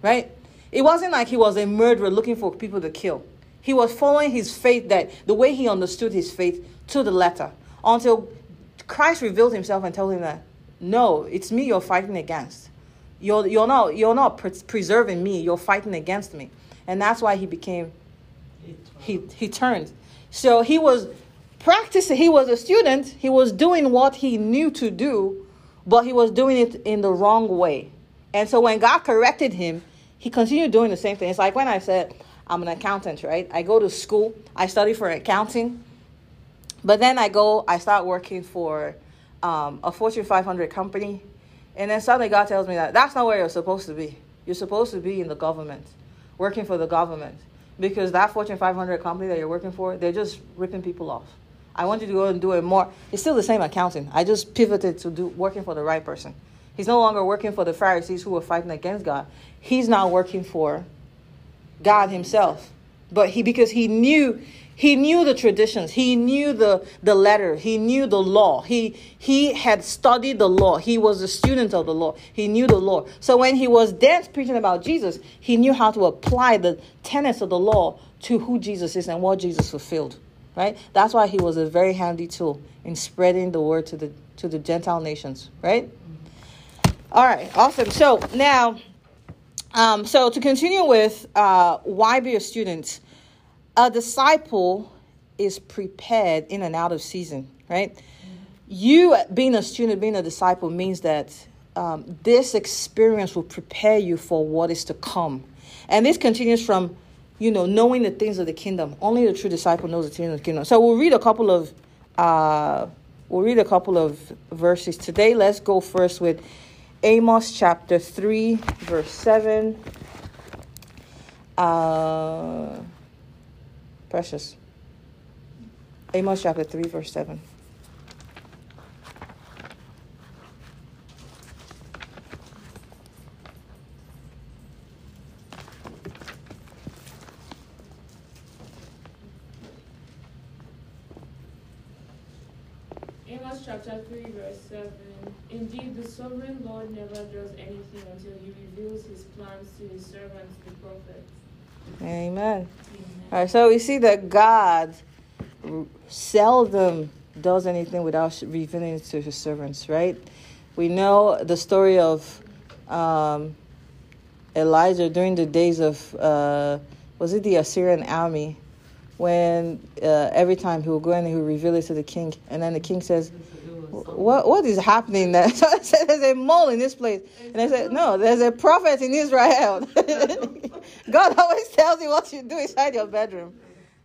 A: Right? It wasn't like he was a murderer looking for people to kill. He was following his faith that the way he understood his faith to the letter until Christ revealed himself and told him that no, it's me you're fighting against. You're, you're not, you're not pre- preserving me, you're fighting against me. And that's why he became, he, he turned. So he was practicing, he was a student, he was doing what he knew to do, but he was doing it in the wrong way. And so when God corrected him, he continued doing the same thing. It's like when I said, I'm an accountant, right? I go to school, I study for accounting, but then I go, I start working for um, a Fortune 500 company, and then suddenly God tells me that that's not where you're supposed to be. You're supposed to be in the government, working for the government, because that Fortune 500 company that you're working for, they're just ripping people off. I want you to go and do it more. It's still the same accounting. I just pivoted to do working for the right person. He's no longer working for the Pharisees who were fighting against God. He's now working for God Himself. But he because he knew he knew the traditions, he knew the, the letter, he knew the law. He he had studied the law. He was a student of the law. He knew the law. So when he was then preaching about Jesus, he knew how to apply the tenets of the law to who Jesus is and what Jesus fulfilled. Right? That's why he was a very handy tool in spreading the word to the to the Gentile nations, right? All right, awesome. So now um, so to continue with uh, why be a student, a disciple is prepared in and out of season, right? You being a student, being a disciple means that um, this experience will prepare you for what is to come, and this continues from you know knowing the things of the kingdom. Only the true disciple knows the things of the kingdom. So we'll read a couple of uh, we'll read a couple of verses today. Let's go first with Amos chapter 3, verse 7. Uh, precious. Amos chapter 3, verse 7.
D: Amos chapter 3, verse 7. Indeed, the sovereign Lord never does anything until he reveals his plans to his servants, the prophets.
A: Amen.
D: Amen.
A: All right, so we see that God seldom does anything without revealing it to his servants, right? We know the story of um, Elijah during the days of, uh, was it the Assyrian army? When uh, every time he would go in, he would reveal it to the king, and then the king says, "What what is happening there?" <laughs> So I said, "There's a mole in this place," and I said, "No, there's a prophet in Israel." <laughs> God always tells you what you do inside your bedroom,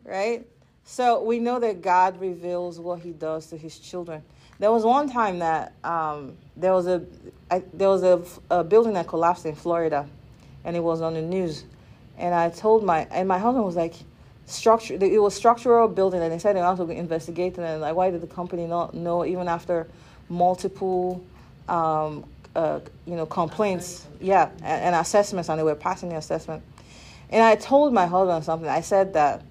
A: right? So we know that God reveals what He does to His children. There was one time that um, there was a I, there was a, a building that collapsed in Florida, and it was on the news, and I told my and my husband was like, structure it was structural building, and they said they wanted to investigate, and like why did the company not know even after multiple um, uh, you know complaints, yeah, and, and assessments, and they were passing the assessment. And I told my husband something. I said that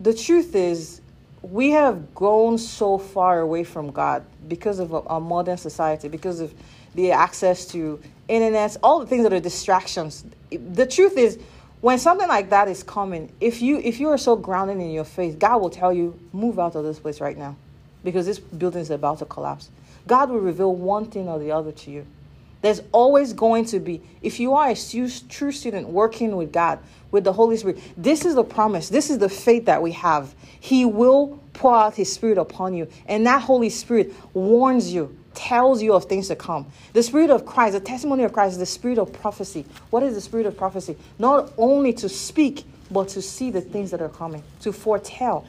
A: the truth is, we have grown so far away from God because of our modern society, because of the access to internet, all the things that are distractions. The truth is, when something like that is coming, if you if you are so grounded in your faith, God will tell you, move out of this place right now, because this building is about to collapse. God will reveal one thing or the other to you. There's always going to be, if you are a true student working with God, with the Holy Spirit, this is the promise. This is the faith that we have. He will pour out His Spirit upon you. And that Holy Spirit warns you, tells you of things to come. The Spirit of Christ, the testimony of Christ, is the Spirit of prophecy. What is the Spirit of prophecy? Not only to speak, but to see the things that are coming, to foretell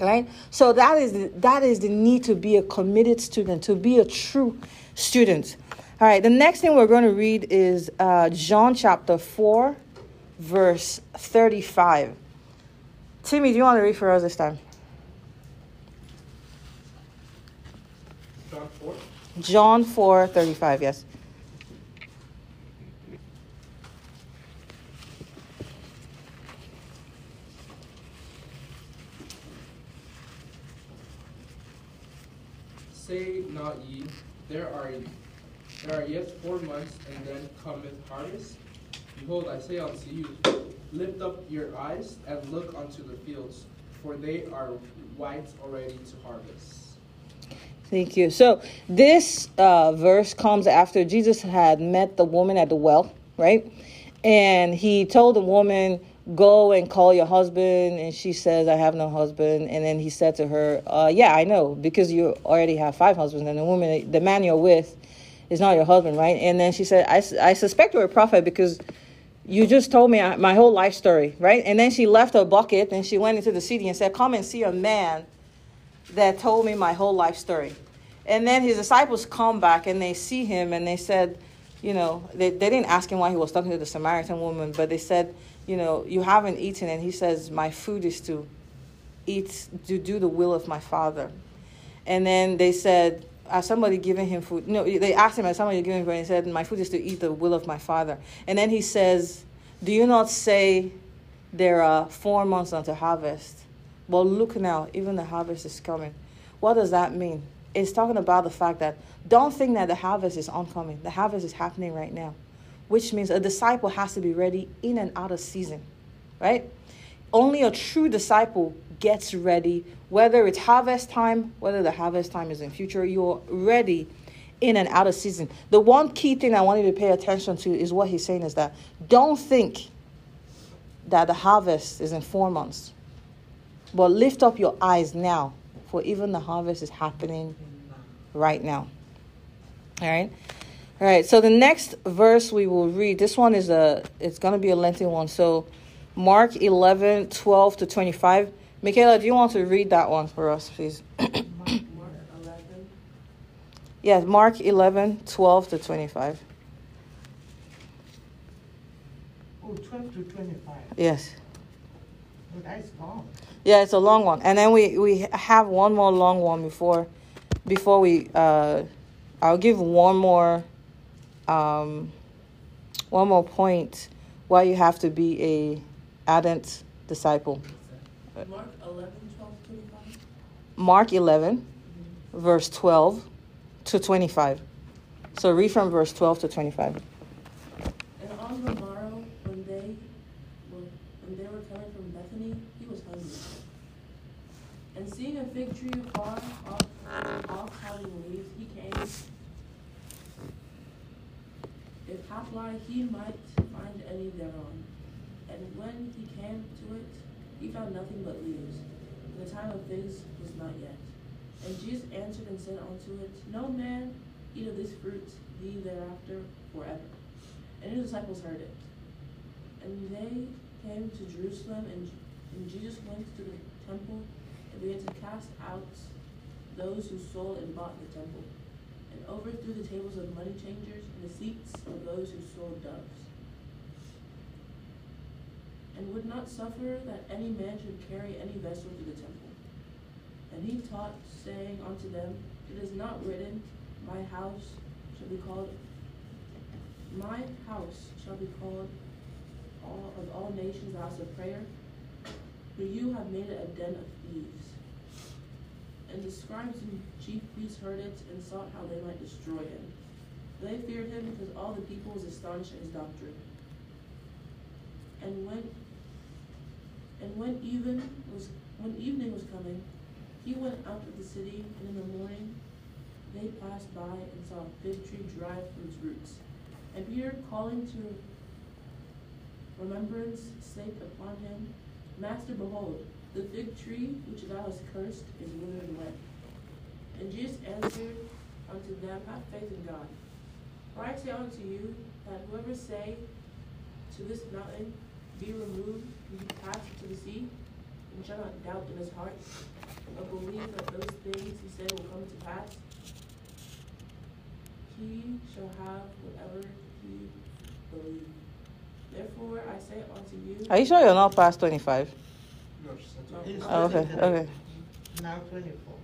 A: right so that is the, that is the need to be a committed student to be a true student all right, the next thing we're going to read is uh, John chapter 4, verse 35. Timmy, do you want to read for us this time?
C: John 4.
A: John 4, 35, yes.
C: Say not ye, there are there are yet four months, and then cometh harvest. Behold, I say unto you, lift up your eyes and look unto the fields, for they are white already to harvest.
A: Thank you. So this uh, verse comes after Jesus had met the woman at the well, right? And he told the woman, Go and call your husband. And she says, I have no husband. And then he said to her, uh, Yeah, I know, because you already have five husbands. And the woman, the man you're with, is not your husband, right? And then she said, I, I suspect you're a prophet because You just told me uh, my whole life story, right? And then she left her bucket and she went into the city and said, Come and see a man that told me my whole life story. And then his disciples come back and they see him and they said, You know, they, they didn't ask him why he was talking to the Samaritan woman, but they said, You know, you haven't eaten. And he says, My food is to eat, to do the will of my Father. And then they said, has somebody giving him food? No, they asked him, has somebody given him food? And he said, my food is to eat the will of my father. And then he says, do you not say there are four months unto harvest? Well, look now, even the harvest is coming. What does that mean? It's talking about the fact that don't think that the harvest is oncoming. The harvest is happening right now, which means a disciple has to be ready in and out of season, right? Only a true disciple gets ready, whether it's harvest time, whether the harvest time is in future, you're ready in and out of season. The one key thing I want you to pay attention to is what he's saying is that don't think that the harvest is in four months, but lift up your eyes now, for even the harvest is happening right now. All right. All right. So the next verse we will read, this one is a it's going to be a lengthy one. So Mark 11, 12 to 25. Michaela, do you want to read that one for us, please?
F: Mark 11.
A: Yes, Mark 11, 12 to 25.
B: Oh, 12 to 25.
A: Yes.
B: Oh, that's long.
A: Yeah, it's a long one. And then we, we have one more long one before before we uh I'll give one more um one more point why you have to be a ardent disciple.
F: Mark 11, 12, 25.
A: Mark 11, verse 12 to 25. So read from verse 12 to 25.
F: And on the morrow, when they were, when they were coming from Bethany, he was hungry. And seeing a fig tree far off, off having leaves, he came. If haply he might find any thereon. And when he came to it, he found nothing but leaves. The time of figs was not yet. And Jesus answered and said unto it, No man eat of this fruit thee thereafter forever. And his disciples heard it. And they came to Jerusalem, and, and Jesus went to the temple and began to cast out those who sold and bought the temple, and overthrew the tables of money changers and the seats of those who sold doves and would not suffer that any man should carry any vessel to the temple. And he taught, saying unto them, It is not written, My house shall be called, My house shall be called all of all nations a house of prayer, for you have made it a den of thieves. And the scribes and chief priests heard it and sought how they might destroy him. They feared him because all the people was astonished at his doctrine. And when and when even was when evening was coming, he went out of the city, and in the morning they passed by and saw a fig tree dry from its roots. And Peter, calling to remembrance sake upon him, Master, behold, the fig tree which thou hast cursed is withered away. And Jesus answered unto them, Have faith in God. For I say unto you, that whoever say to this mountain, Be removed, and be cast into the sea, and shall not doubt in his heart, but believe that those things he said will come to pass, he shall have whatever he believes. Therefore I say unto you,
A: Are you sure you're not past 25?
C: No, she said
F: No.
A: Oh, okay, okay.
B: Now 24.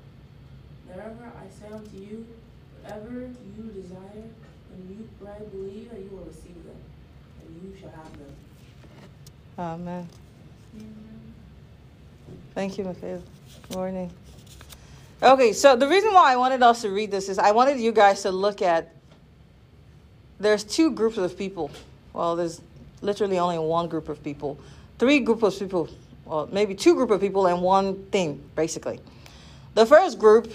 F: Therefore I say unto you, whatever you desire, when you pray, believe that you will receive them, and you shall have them.
A: Amen. Thank you, Michaela. Morning. Okay, so the reason why I wanted us to read this is I wanted you guys to look at there's two groups of people. Well, there's literally only one group of people. Three group of people, well, maybe two group of people and one thing, basically. The first group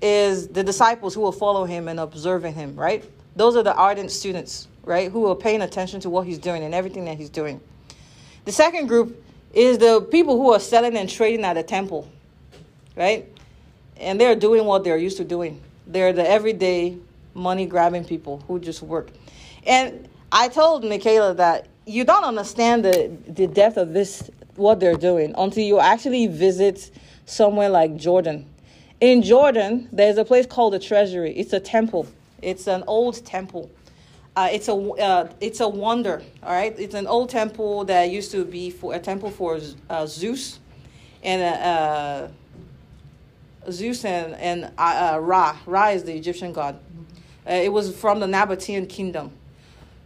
A: is the disciples who will follow him and observing him, right? Those are the ardent students, right? Who are paying attention to what he's doing and everything that he's doing. The second group is the people who are selling and trading at the temple, right? And they're doing what they're used to doing. They're the everyday money grabbing people who just work. And I told Michaela that, you don't understand the, the depth of this, what they're doing, until you actually visit somewhere like Jordan. In Jordan, there's a place called the Treasury. It's a temple. It's an old temple. Uh, it's a uh, it's a wonder. All right, it's an old temple that used to be for a temple for uh, Zeus, and uh, Zeus and and uh, uh, Ra. Ra is the Egyptian god. Uh, it was from the Nabatean kingdom.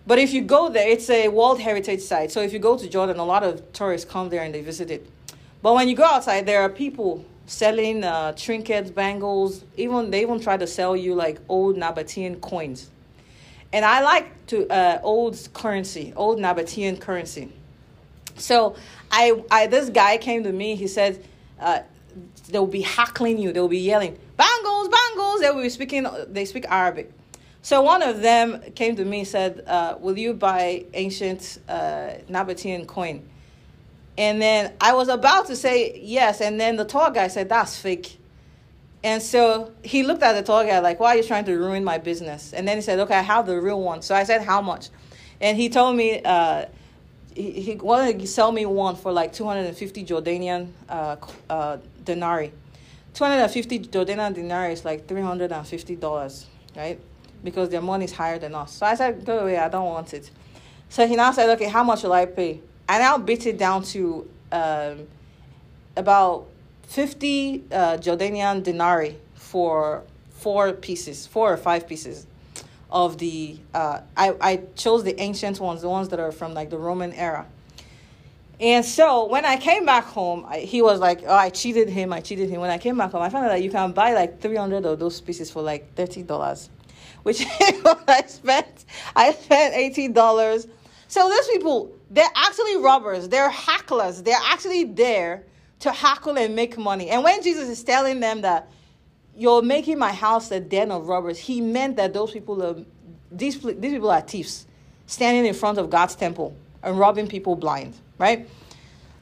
A: But if you go there, it's a World Heritage Site. So if you go to Jordan, a lot of tourists come there and they visit it. But when you go outside, there are people selling uh, trinkets, bangles. Even they even try to sell you like old Nabatean coins. And I like to uh, old currency, old Nabatean currency. So I, I this guy came to me. He said uh, they'll be hackling you. They'll be yelling bangles, bangles. They will be speaking. They speak Arabic. So one of them came to me and said, uh, "Will you buy ancient uh, Nabatean coin?" And then I was about to say yes, and then the tall guy said, "That's fake." And so he looked at the tall guy like, "Why are you trying to ruin my business?" And then he said, "Okay, I have the real one." So I said, "How much?" And he told me uh, he, he wanted to sell me one for like 250 Jordanian uh, uh, denarii. 250 Jordanian denarii is like $350, right? because their money is higher than us. So I said, go away, I don't want it. So he now said, okay, how much will I pay? And I now beat it down to um, about 50 uh, Jordanian denarii for four pieces, four or five pieces of the, uh, I, I chose the ancient ones, the ones that are from like the Roman era. And so when I came back home, I, he was like, "Oh, I cheated him. I cheated him." When I came back home, I found out that you can buy like 300 of those pieces for like $30 which <laughs> I spent. I spent eighteen dollars. So those people, they're actually robbers. They're hacklers. They're actually there to hackle and make money. And when Jesus is telling them that you're making my house a den of robbers, he meant that those people are these these people are thieves standing in front of God's temple and robbing people blind, right?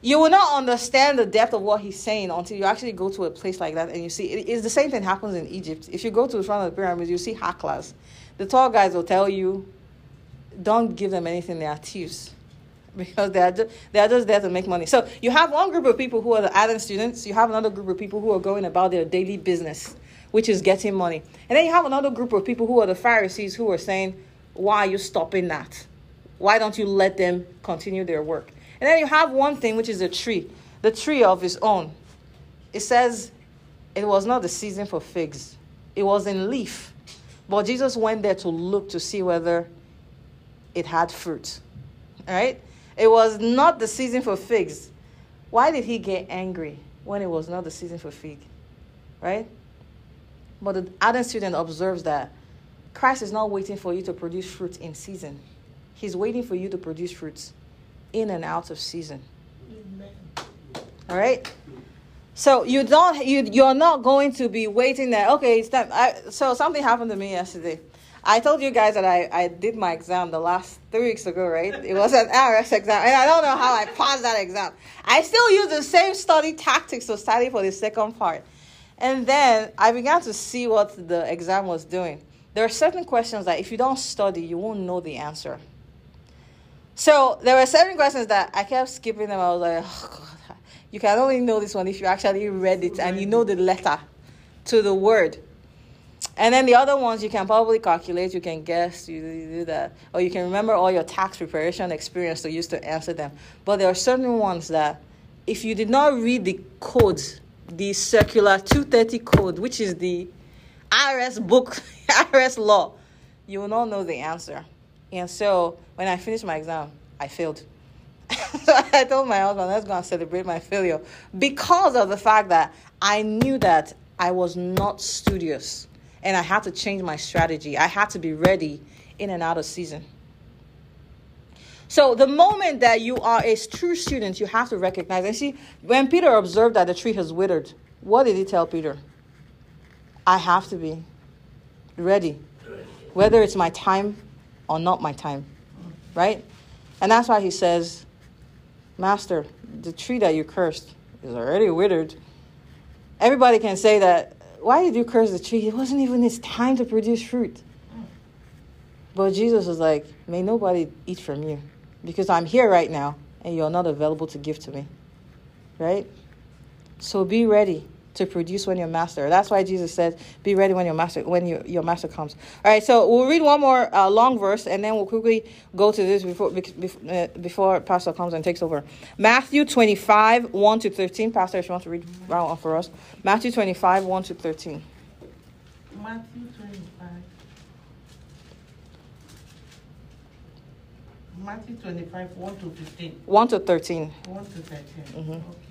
A: You will not understand the depth of what he's saying until you actually go to a place like that and you see it is the same thing happens in Egypt. If you go to the front of the pyramids, you see hacklers. The tall guys will tell you, don't give them anything, they are thieves. <laughs> Because they are, just, they are just there to make money. So you have one group of people who are the Adam students, you have another group of people who are going about their daily business, which is getting money. And then you have another group of people who are the Pharisees who are saying, Why are you stopping that? Why don't you let them continue their work? And then you have one thing, which is a tree, the tree of his own. It says it was not the season for figs, it was in leaf. But Jesus went there to look to see whether it had fruit. All right? It was not the season for figs. Why did he get angry when it was not the season for fig? Right? But the Adam student observes that Christ is not waiting for you to produce fruit in season. He's waiting for you to produce fruits in and out of season. Amen. All right? So you don't you you're not going to be waiting there. Okay, it's time. I, so something happened to me yesterday. I told you guys that I, I did my exam the last three weeks ago, right? It was an IRS exam, and I don't know how I passed that exam. I still use the same study tactics to study for the second part. And then I began to see what the exam was doing. There are certain questions that if you don't study, you won't know the answer. So there were certain questions that I kept skipping them. I was like, oh God, you can only know this one if you actually read it and you know the letter to the word. And then the other ones you can probably calculate, you can guess, you, do that, or you can remember all your tax preparation experience to use to answer them. But there are certain ones that, if you did not read the codes, the circular 230 code, which is the IRS book, <laughs> IRS law, you will not know the answer. And so when I finished my exam, I failed. so <laughs> I told my husband, let's go and celebrate my failure because of the fact that I knew that I was not studious and I had to change my strategy. I had to be ready in and out of season. So the moment that you are a true student, you have to recognize. And see, when Peter observed that the tree has withered, what did he tell Peter? I have to be ready. Whether it's my time or not my time. Right? And that's why he says, Master, the tree that you cursed is already withered. Everybody can say that, why did you curse the tree? It wasn't even its time to produce fruit. But Jesus was like, may nobody eat from you. because I'm here right now and you're not available to give to me. Right? So be ready to produce when your master. That's why Jesus said, "Be ready when your master when your, your master comes." All right, so we'll read one more uh, long verse, and then we'll quickly go to this before uh, before Pastor comes and takes over. Matthew twenty five one to thirteen. Pastor, if you want to read round for us, Matthew twenty five one to thirteen.
B: Matthew twenty five. Matthew 25, 1 to 15.
A: 1 to 13.
B: 1 to 13. Mm-hmm. Okay.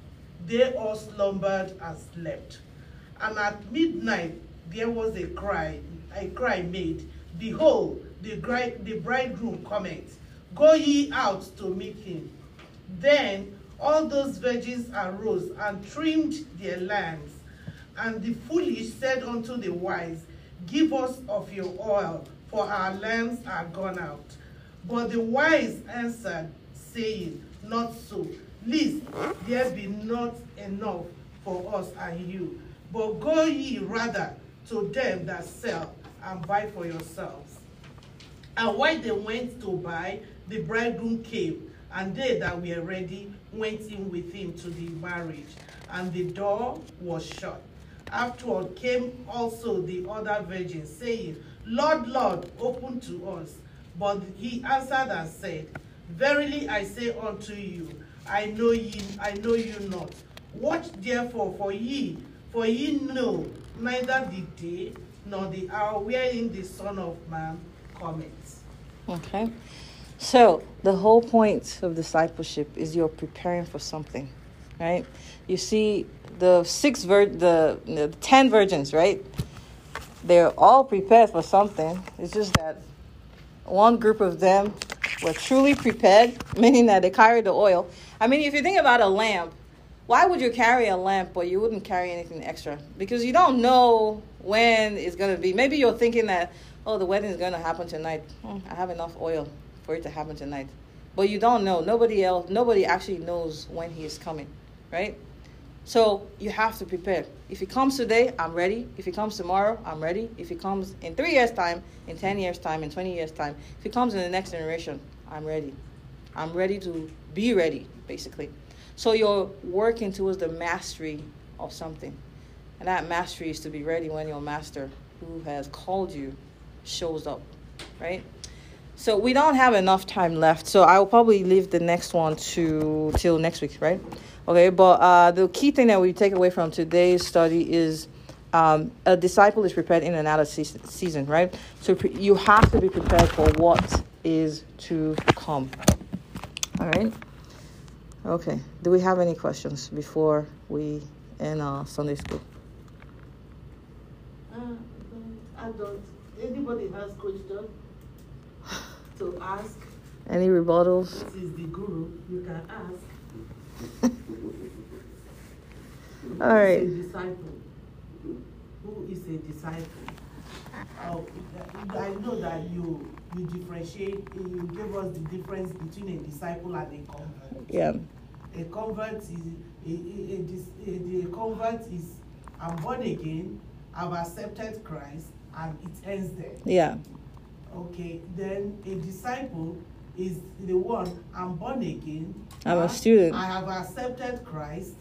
B: they all slumbered and slept. And at midnight there was a cry, a cry made, Behold, the, bride, the bridegroom cometh. Go ye out to meet him. Then all those virgins arose and trimmed their lamps. And the foolish said unto the wise, Give us of your oil, for our lamps are gone out. But the wise answered, saying, Not so lest there be not enough for us and you. But go ye rather to them that sell and buy for yourselves. And while they went to buy, the bridegroom came, and they that were ready went in with him to the marriage, and the door was shut. Afterward came also the other virgins, saying, Lord, Lord, open to us. But he answered and said, Verily I say unto you, I know ye, I know you not. Watch therefore, for ye, for ye know neither the day nor the hour wherein the Son of Man cometh.
A: Okay. So the whole point of discipleship is you're preparing for something, right? You see the six vir- the, the ten virgins, right? They're all prepared for something. It's just that one group of them were truly prepared, <laughs> meaning that they carried the oil. I mean, if you think about a lamp, why would you carry a lamp but you wouldn't carry anything extra? Because you don't know when it's going to be. Maybe you're thinking that, oh, the wedding is going to happen tonight. Hmm, I have enough oil for it to happen tonight. But you don't know. Nobody else, nobody actually knows when he is coming, right? So you have to prepare. If he comes today, I'm ready. If he comes tomorrow, I'm ready. If he comes in three years' time, in 10 years' time, in 20 years' time, if he comes in the next generation, I'm ready. I'm ready to be ready, basically. So you're working towards the mastery of something. And that mastery is to be ready when your master, who has called you, shows up, right? So we don't have enough time left. So I will probably leave the next one to till next week, right? Okay, but uh, the key thing that we take away from today's study is um, a disciple is prepared in of season, right? So pre- you have to be prepared for what is to come. All right. Okay. Do we have any questions before we end uh, Sunday school?
B: Uh, I don't. Anybody has questions <sighs> to ask?
A: Any rebuttals?
B: This is the guru. You can ask. <laughs>
A: All right.
B: Who is a disciple? Who is a disciple? Oh, I know that you you differentiate. You give us the difference between a disciple and a convert.
A: Yeah.
B: A convert is a, a, a, a, convert is I'm born again. I've accepted Christ, and it ends there.
A: Yeah.
B: Okay. Then a disciple is the one I'm born again.
A: I'm a student.
B: I have accepted Christ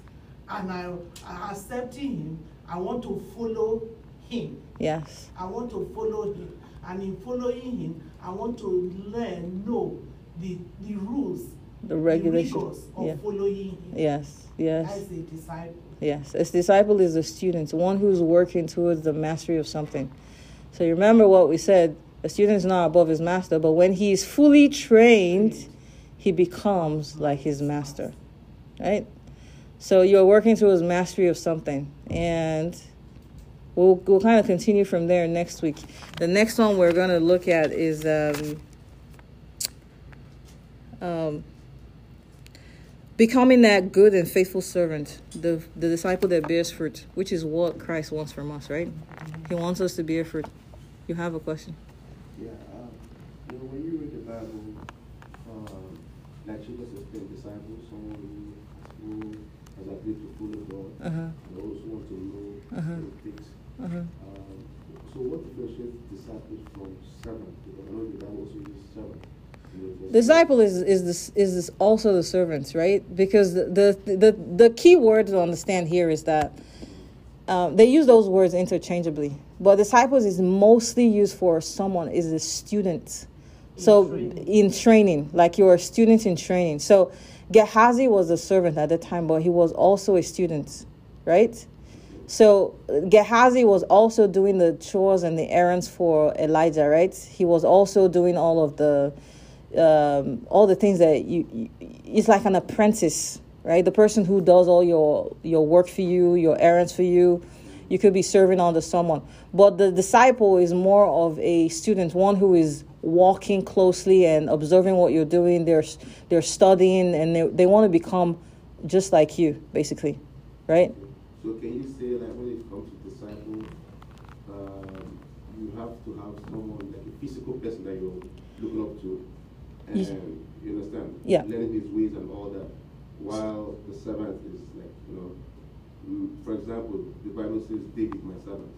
B: and I, I accepting him. I want to follow him.
A: Yes.
B: I want to follow him. And in following him, I want to learn, know the, the rules,
A: the regulations
B: the of yeah. following him.
A: Yes, yes.
B: As a disciple.
A: Yes, a disciple is a student, one who's working towards the mastery of something. So you remember what we said a student is not above his master, but when he is fully trained, he becomes like his master. Right? So you're working towards mastery of something. And we'll, we'll kind of continue from there next week. The next one we're going to look at is um, um, becoming that good and faithful servant, the the disciple that bears fruit, which is what Christ wants from us, right? He wants us to bear fruit. You have a question?
G: Yeah, um, you know, when you read the Bible, um, like Jesus explained, disciples, someone who, who has agreed to follow God,
A: Uh huh.
G: and also want to know
A: Uh-huh.
G: things.
A: Uh huh.
G: Um, so what differentiates disciples from servants? Because I know the Bible also uses servant. in the.
A: Disciple is is this is this also the servants, right? Because the the the, the key word to understand here is that um, they use those words interchangeably, but disciples is mostly used for someone is a student. So
B: training.
A: in training, like you're a student in training. So Gehazi was a servant at the time, but he was also a student, right? So Gehazi was also doing the chores and the errands for Elijah, right? He was also doing all of the um, all the things that you, you. It's like an apprentice, right? The person who does all your your work for you, your errands for you. You could be serving under someone, but the disciple is more of a student, one who is walking closely and observing what you're doing. They're they're studying and they they want to become just like you, basically, right?
G: So can you say that when it comes to disciples, um, you have to have someone like a physical person that you're looking up to, and
A: Yes.
G: you understand,
A: Yeah.
G: learning his ways and all that, while the servant is like you know, mm, for example, the Bible says, "David, my servant."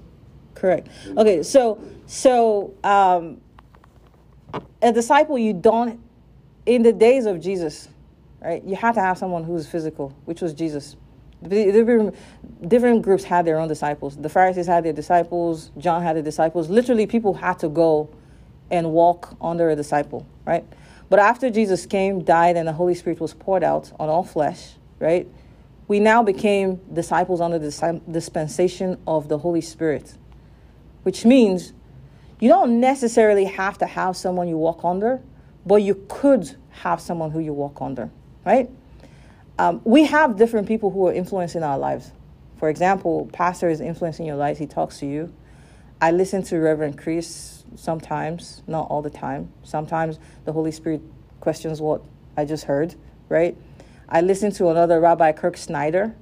A: Correct. Okay, so so um, a disciple you don't in the days of Jesus, right? You had to have someone who's physical, which was Jesus. The- Different, different groups had their own disciples. The Pharisees had their disciples. John had their disciples. Literally, people had to go and walk under a disciple, right? But after Jesus came, died, and the Holy Spirit was poured out on all flesh, right? We now became disciples under the dispensation of the Holy Spirit which means you don't necessarily have to have someone you walk under, but you could have someone who you walk under, right? Um, we have different people who are influencing our lives. For example, pastor is influencing your life. He talks to you. I listen to Reverend Chris sometimes, not all the time. Sometimes the Holy Spirit questions what I just heard, right? I listen to another Rabbi Kirt Schneider.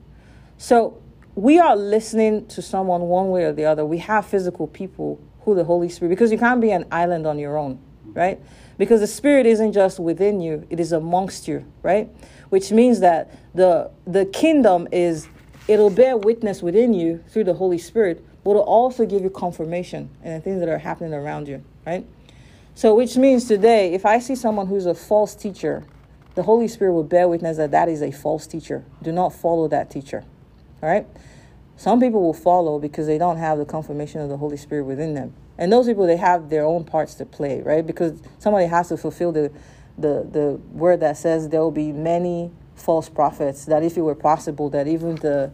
A: So we are listening to someone one way or the other. We have physical people who the Holy Spirit, because you can't be an island on your own, right? Because the Spirit isn't just within you, it is amongst you, right? Which means that the the kingdom is it'll bear witness within you through the Holy Spirit, but it'll also give you confirmation in the things that are happening around you, right? So, which means today, if I see someone who's a false teacher, the Holy Spirit will bear witness that that is a false teacher. Do not follow that teacher. All right? Some people will follow because they don't have the confirmation of the Holy Spirit within them. And those people, they have their own parts to play, right? Because somebody has to fulfill the, the, the word that says there will be many false prophets, that if it were possible, that even the,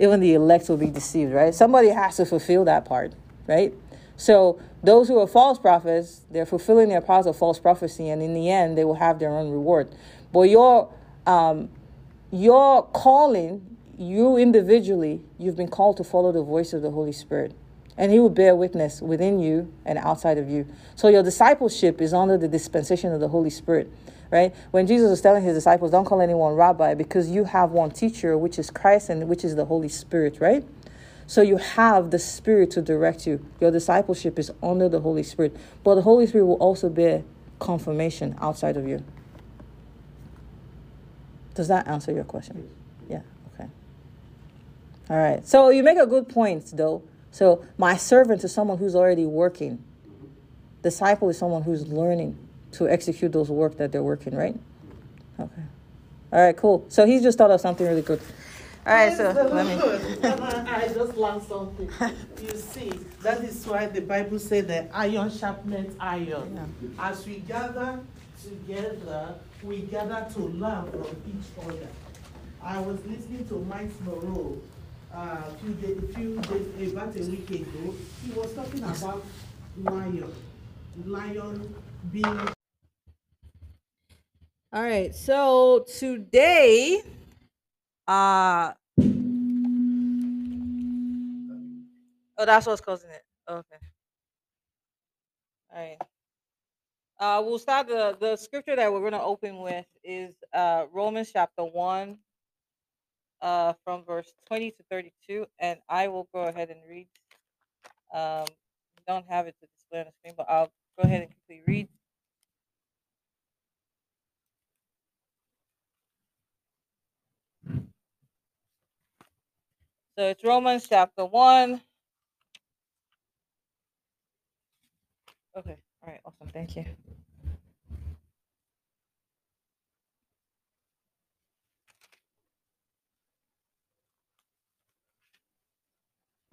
A: even the elect will be deceived, right? Somebody has to fulfill that part, right? So those who are false prophets, they're fulfilling their parts of false prophecy, and in the end, they will have their own reward. But your um, your calling, you individually, you've been called to follow the voice of the Holy Spirit. And he will bear witness within you and outside of you. So your discipleship is under the dispensation of the Holy Spirit, right? When Jesus was telling his disciples, don't call anyone rabbi because you have one teacher, which is Christ and which is the Holy Spirit, right? So you have the Spirit to direct you. Your discipleship is under the Holy Spirit. But the Holy Spirit will also bear confirmation outside of you. Does that answer your question? Yeah, okay. All right. So you make a good point, though. So my servant is someone who's already working. Disciple is someone who's learning to execute those work that they're working, right? Okay. All right, cool. So he's just thought of something really good. All right, so let me.
B: I just learned something. <laughs> You see, that is why the Bible says that iron sharpens iron. As we gather together, we gather to learn from each other. I was listening to Mike Moreau uh, a few days, a few days, about a week ago. He was talking about lion, lion being
A: All right, so today, uh, oh, that's what's causing it. Okay. All right. Uh, we'll start the the scripture that we're going to open with is uh, Romans chapter one, uh, from verse twenty to thirty-two, and I will go ahead and read. Um, don't have it to display on the screen, but I'll go ahead and quickly read. So it's Romans chapter one. Okay, all right, awesome, thank you.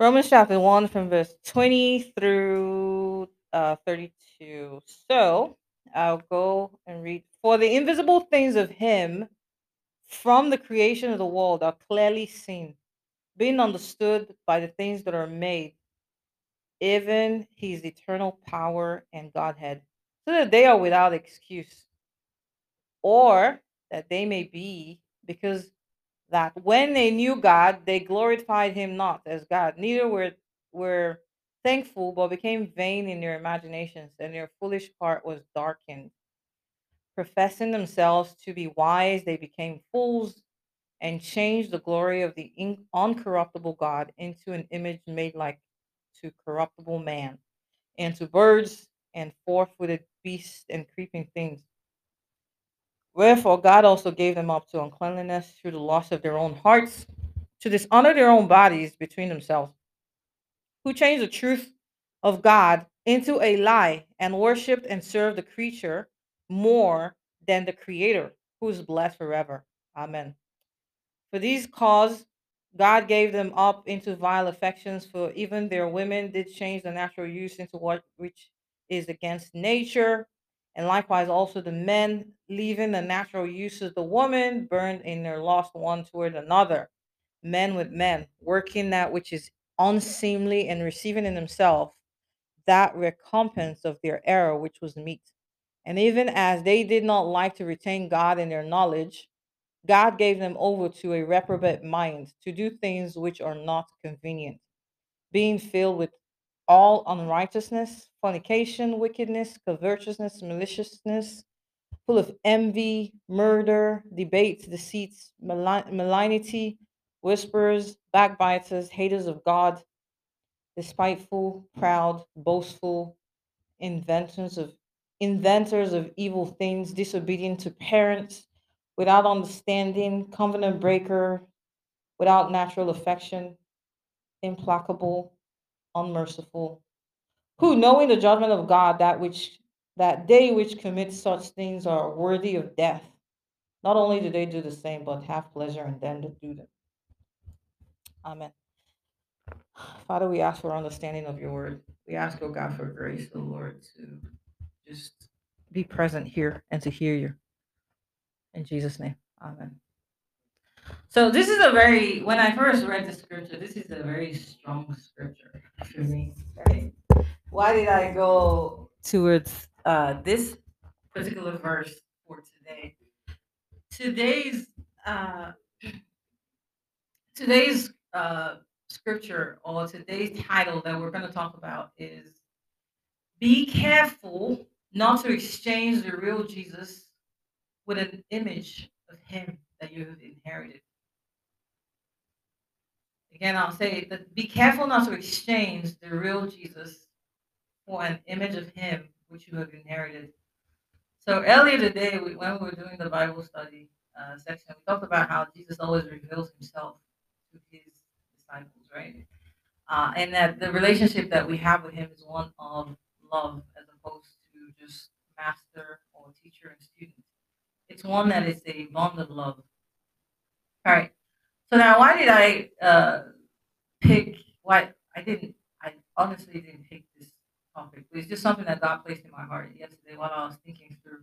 A: Romans chapter 1 from verse 20 through uh, 32. So I'll go and read. For the invisible things of him from the creation of the world are clearly seen, being understood by the things that are made, even his eternal power and Godhead, so that they are without excuse, or that they may be, because that when they knew God, they glorified him not as God, neither were were thankful, but became vain in their imaginations, and their foolish heart was darkened. Professing themselves to be wise, they became fools and changed the glory of the in- uncorruptible God into an image made like to corruptible man, and to birds and four-footed beasts and creeping things. Wherefore God also gave them up to uncleanness through the loss of their own hearts, to dishonor their own bodies between themselves, who changed the truth of God into a lie and worshipped and served the creature more than the Creator, who is blessed forever. Amen. For these cause God gave them up into vile affections, for even their women did change the natural use into what which is against nature. And likewise also the men, leaving the natural use of the woman, burned in their lust one toward another. Men with men, working that which is unseemly and receiving in themselves that recompense of their error which was meet. And even as they did not like to retain God in their knowledge, God gave them over to a reprobate mind to do things which are not convenient, being filled with all unrighteousness, fornication, wickedness, covetousness, maliciousness, full of envy, murder, debates, deceits, mali- malignity, whispers, backbiters, haters of God, despiteful, proud, boastful, inventors of inventors of evil things, disobedient to parents, without understanding, covenant breaker, without natural affection, implacable, unmerciful, who knowing the judgment of God, that which that they which commit such things are worthy of death. Not only do they do the same, but have pleasure in them that do them. Amen. Father, we ask for understanding of your word. We ask, oh God, for grace, oh Lord, to just be present here and to hear you. In Jesus' name, amen. So this is a very when I first read the scripture, this is a very strong scripture for me. Right? Why did I go towards uh, this particular verse for today? Today's uh, <clears throat> today's uh, scripture or today's title that we're going to talk about is "Be careful not to exchange the real Jesus with an image of Him that you have inherited." Again, I'll say that be careful not to exchange the real Jesus for an image of Him which you have inherited. So earlier today, we, when we were doing the Bible study uh, section, we talked about how Jesus always reveals Himself to His disciples, right? Uh, and that the relationship that we have with Him is one of love as opposed to just master or teacher and student. It's one that is a bond of love. All right. So now, why did I uh, pick? Why I didn't? I honestly didn't pick this topic. It's just something that God placed in my heart yesterday while I was thinking through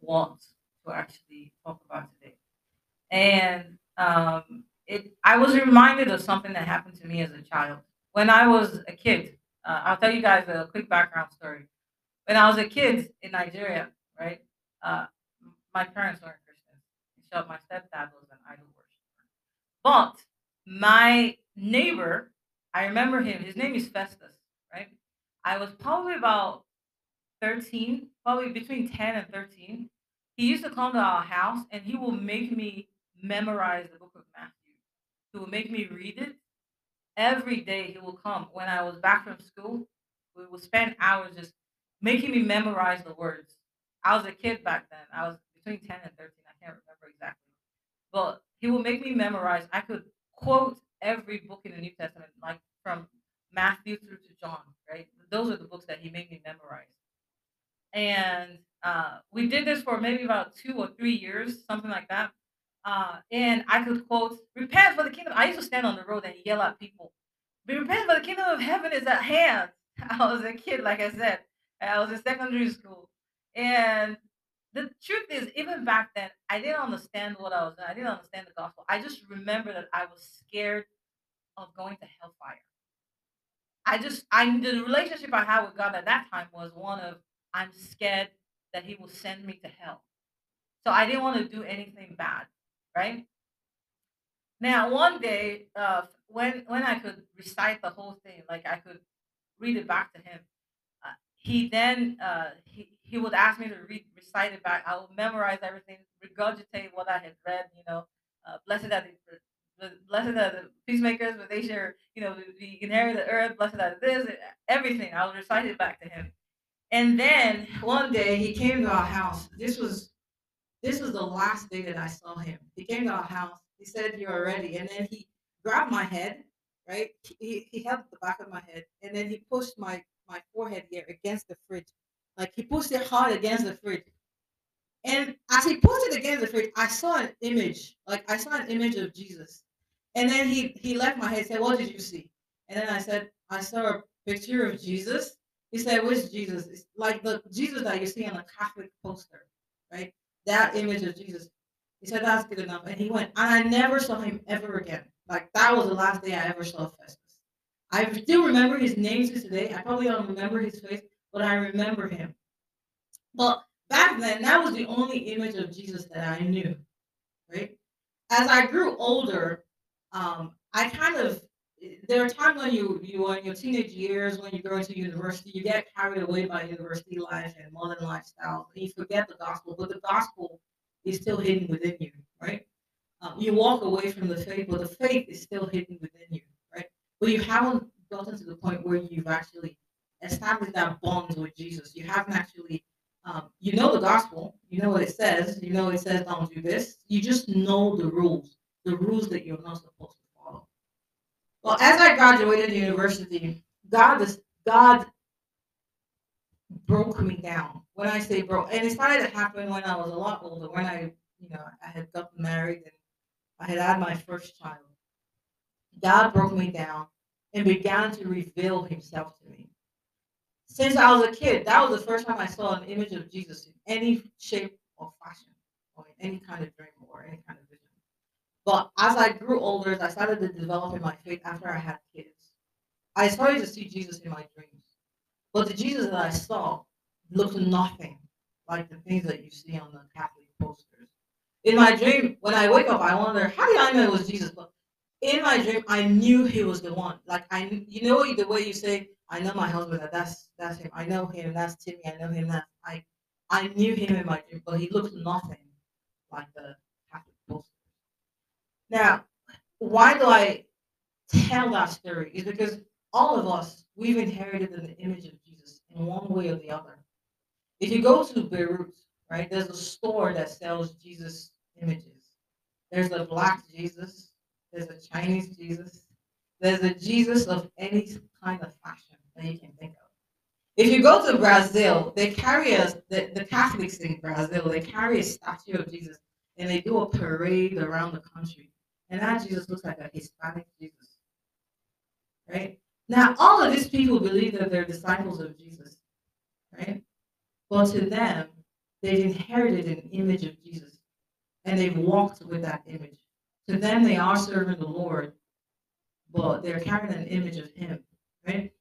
A: what to actually talk about today. And um, it, I was reminded of something that happened to me as a child when I was a kid. Uh, I'll tell you guys a quick background story. When I was a kid in Nigeria, right? Uh, my parents weren't Christians. So my stepdad was an idol But my neighbor, I remember him. His name is Festus, right? I was probably about 13, probably between 10 and 13, he used to come to our house and he will make me memorize the book of Matthew. He will make me read it. Every day he will come. When I was back from school, we would spend hours just making me memorize the words. I was a kid back then. I was between 10 and 13. I can't remember exactly. But he will make me memorize. I could quote every book in the New Testament, like from Matthew through to John, right? Those are the books that he made me memorize. And uh, we did this for maybe about two or three years, something like that. Uh, and I could quote, Repent for the kingdom. I used to stand on the road and yell at people, Be repent for the kingdom of heaven is at hand. <laughs> I was a kid, like I said. I was in secondary school. And the truth is, even back then, I didn't understand what I was doing. I didn't understand the gospel. I just remember that I was scared of going to hellfire. I just, I the relationship I had with God at that time was one of I'm scared that He will send me to hell. So I didn't want to do anything bad, right? Now, one day, uh, when when I could recite the whole thing, like I could read it back to him, uh, he then uh, he he would ask me to read recite it back. I would memorize everything, regurgitate what I had read. You know, uh, blessed are the blessed are the peacemakers, but they share, you know, the, inherit the earth. Blessed are this, everything. I would recite it back to him. And then one day he came to our house. This was this was the last day that I saw him. He came to our house. He said, "You're ready," and then he grabbed my head. Right, he he held the back of my head, and then he pushed my my forehead here against the fridge, like he pushed it hard against the fridge. And as he pushed it against the fridge, I saw an image, like I saw an image of Jesus. And then he he left my head. And said, "What did you see?" And then I said, "I saw a picture of Jesus." He said, "Which Jesus?" It's like the Jesus that you see on a Catholic poster, right? That image of Jesus. He said, "That's good enough." And he went, and I never saw him ever again. Like that was the last day I ever saw Festus. I still remember his name to today. I probably don't remember his face, but I remember him. But back then, that was the only image of Jesus that I knew, right? As I grew older, um, I kind of there are times when you you are in your teenage years when you go into university, you get carried away by university life and modern lifestyle, and you forget the gospel. But the gospel is still hidden within you, right? Um, you walk away from the faith, but the faith is still hidden within you, right? But you haven't gotten to the point where you've actually established that bond with Jesus. You haven't actually, um, you know the gospel, you know what it says, you know it says don't do this. You just know the rules, the rules that you're not supposed to follow. Well, as I graduated university, God God broke me down. When I say broke, and it started to happen when I was a lot older, when I, you know, I had gotten married and I had had my first child. God broke me down and began to reveal himself to me. Since I was a kid, that was the first time I saw an image of Jesus in any shape or fashion, or in any kind of dream or any kind of vision. But as I grew older, as I started to develop in my faith after I had kids, I started to see Jesus in my dreams. But the Jesus that I saw looked nothing like the things that you see on the Catholic posters. In my dream, when I wake up, I wonder, how did I know it was Jesus? But in my dream, I knew he was the one. Like I, you know, the way you say, "I know my husband. That that's that's him. I know him. That's Timmy. I know him. That I, I knew him in my dream, but he looked nothing like the Catholic. Now, why do I tell that story? Is because all of us we've inherited the image of Jesus in one way or the other. If you go to Beirut, right, there's a store that sells Jesus images. There's a black Jesus there's a Chinese Jesus. There's a Jesus of any kind of fashion that you can think of. If you go to Brazil, they carry a the, the Catholics in Brazil, they carry a statue of Jesus and they do a parade around the country. And that Jesus looks like a Hispanic Jesus. Right? Now, all of these people believe that they're disciples of Jesus. Right? But to them, they've inherited an image of Jesus and they've walked with that image. To them, they are serving the Lord, but they're carrying an image of Him, right?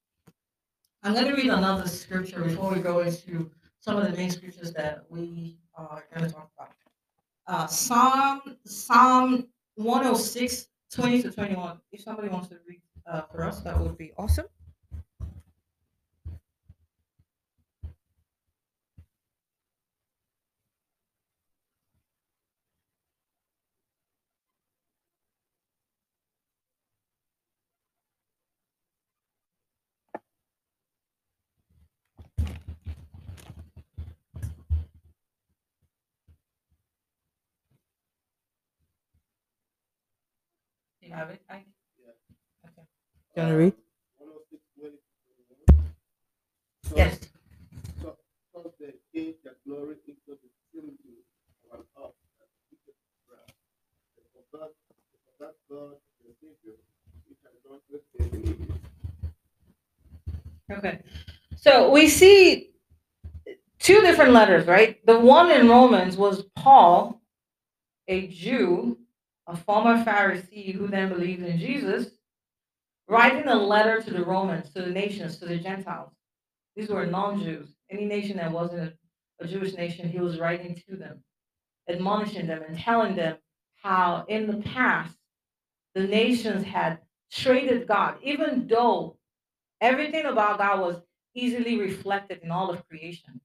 A: I'm going to read another scripture before we go into some of the main scriptures that we are going to talk about. Uh, Psalm Psalm 106, 20 to 21. If somebody wants to read uh, for us, that would be awesome. Have it? I-
B: Yeah.
A: Okay. Do you want to read?
B: Oh so-
A: Yes.
B: So, so they gave their glory into the similitude of an ox that eateth grass. They forgot, they forgot God, the Savior, which had done great things.
A: Okay. So we see two different letters, right? The one in Romans was Paul, a Jew, a former Pharisee who then believed in Jesus, writing a letter to the Romans, to the nations, to the Gentiles. These were non Jews. Any nation that wasn't a, Jewish nation, he was writing to them, admonishing them and telling them how in the past the nations had traded God, even though everything about God was easily reflected in all of creation.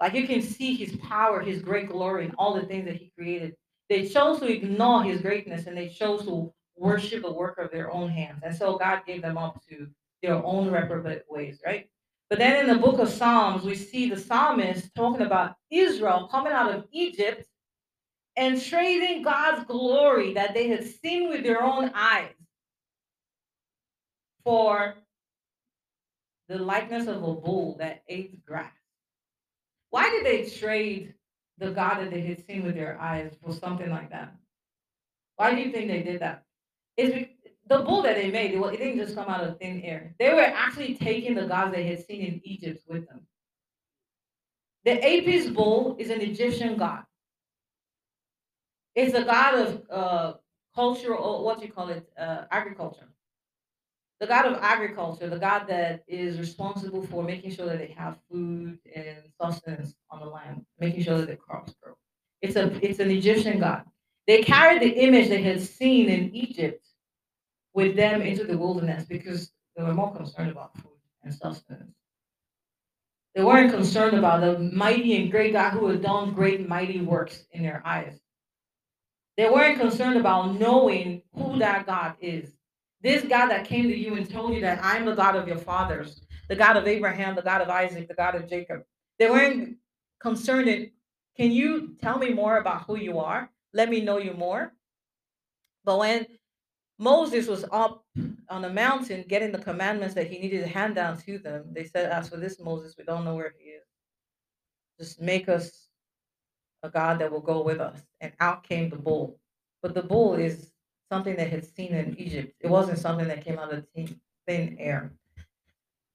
A: Like you can see his power, his great glory, and all the things that he created. They chose to ignore his greatness and they chose to worship the work of their own hands. And so God gave them up to their own reprobate ways, right? But then in the book of Psalms, we see the psalmist talking about Israel coming out of Egypt and trading God's glory that they had seen with their own eyes for the likeness of a bull that ate grass. Why did they trade the God that they had seen with their eyes was something like that? Why do you think they did that? It's the bull that they made, it didn't just come out of thin air. They were actually taking the gods they had seen in Egypt with them. The Apis bull is an Egyptian god. It's a god of uh, cultural, what do you call it, uh, agriculture the god of agriculture, the god that is responsible for making sure that they have food and sustenance on the land, making sure that the crops grow. It's a it's an Egyptian god. They carried the image they had seen in Egypt with them into the wilderness because they were more concerned about food and sustenance. They weren't concerned about the mighty and great God who had done great mighty works in their eyes. They weren't concerned about knowing who that God is. This God that came to you and told you that I'm the God of your fathers, the God of Abraham, the God of Isaac, the God of Jacob. They weren't concerned in, can you tell me more about who you are? Let me know you more. But when Moses was up on the mountain getting the commandments that he needed to hand down to them, they said, As for this Moses, we don't know where he is. Just make us a God that will go with us. And out came the bull. But the bull is something they had seen in Egypt. It wasn't something that came out of thin air.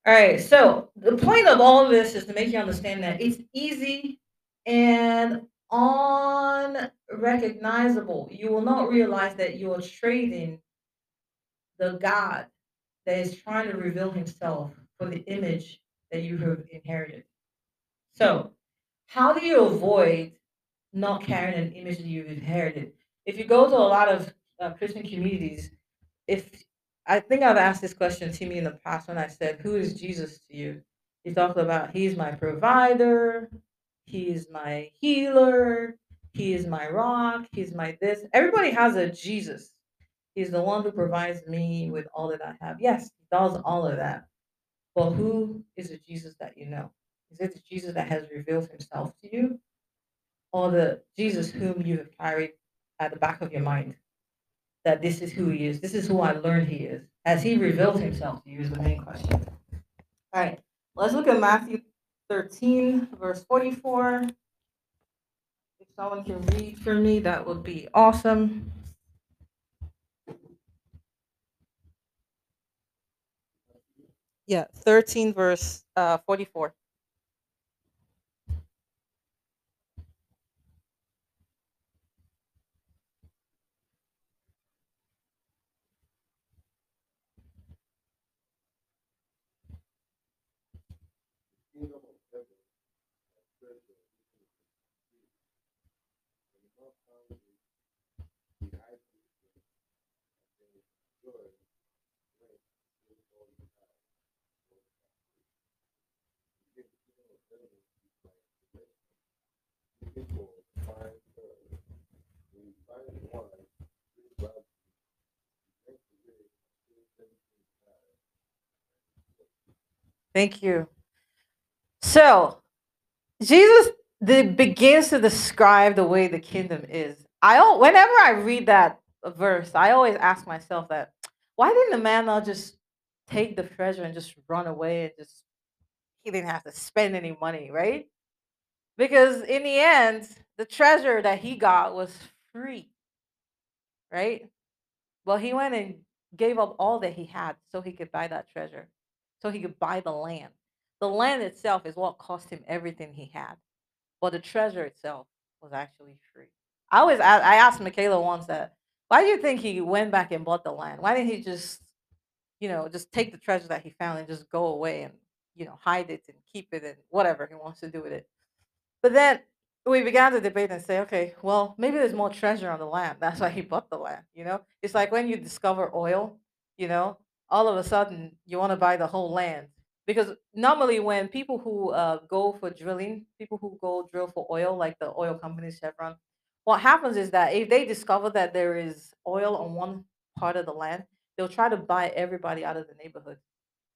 A: All right, so the point of all of this is to make you understand that it's easy and unrecognizable. You will not realize that you are trading the God that is trying to reveal himself for the image that you have inherited. So, how do you avoid not carrying an image that you've inherited? If you go to a lot of uh, Christian communities, if I think I've asked this question to me in the past when I said, Who is Jesus to you? He talked about, He's my provider, He is my healer, He is my rock, He's my this. Everybody has a Jesus. He's the one who provides me with all that I have. Yes, He does all of that. But who is the Jesus that you know? Is it the Jesus that has revealed Himself to you? Or the Jesus whom you have carried at the back of your mind? That this is who he is. This is who I learned he is. as he revealed himself to you is the main question. All right, let's look at Matthew 13, verse 44. If someone can read for me, that would be awesome. Yeah, 13, verse uh, 44.
B: kingdom of heaven is treasure hidden in the sea. When you not found it, the high priest and then joy went in all you have. for the captivity. He gave the kingdom of heaven is my possession. Looking for fine pearls. When you find one, bring back
A: Thank you. So, Jesus the, begins to describe the way the kingdom is. I whenever I read that verse, I always ask myself that why didn't the man not just take the treasure and just run away and just he didn't have to spend any money, right? Because in the end, the treasure that he got was free, right? Well, he went and gave up all that he had so he could buy that treasure, so he could buy the land. The land itself is what cost him everything he had, but the treasure itself was actually free. I always I asked Michaela once that why do you think he went back and bought the land? Why didn't he just you know just take the treasure that he found and just go away and you know hide it and keep it and whatever he wants to do with it? But then we began to debate and say, okay, well, maybe there's more treasure on the land. <laughs> That's why he bought the land. You know, it's like when you discover oil, you know, all of a sudden you want to buy the whole land. Because normally, when people who uh, go for drilling, people who go drill for oil, like the oil company Chevron, what happens is that if they discover that there is oil on one part of the land, they'll try to buy everybody out of the neighborhood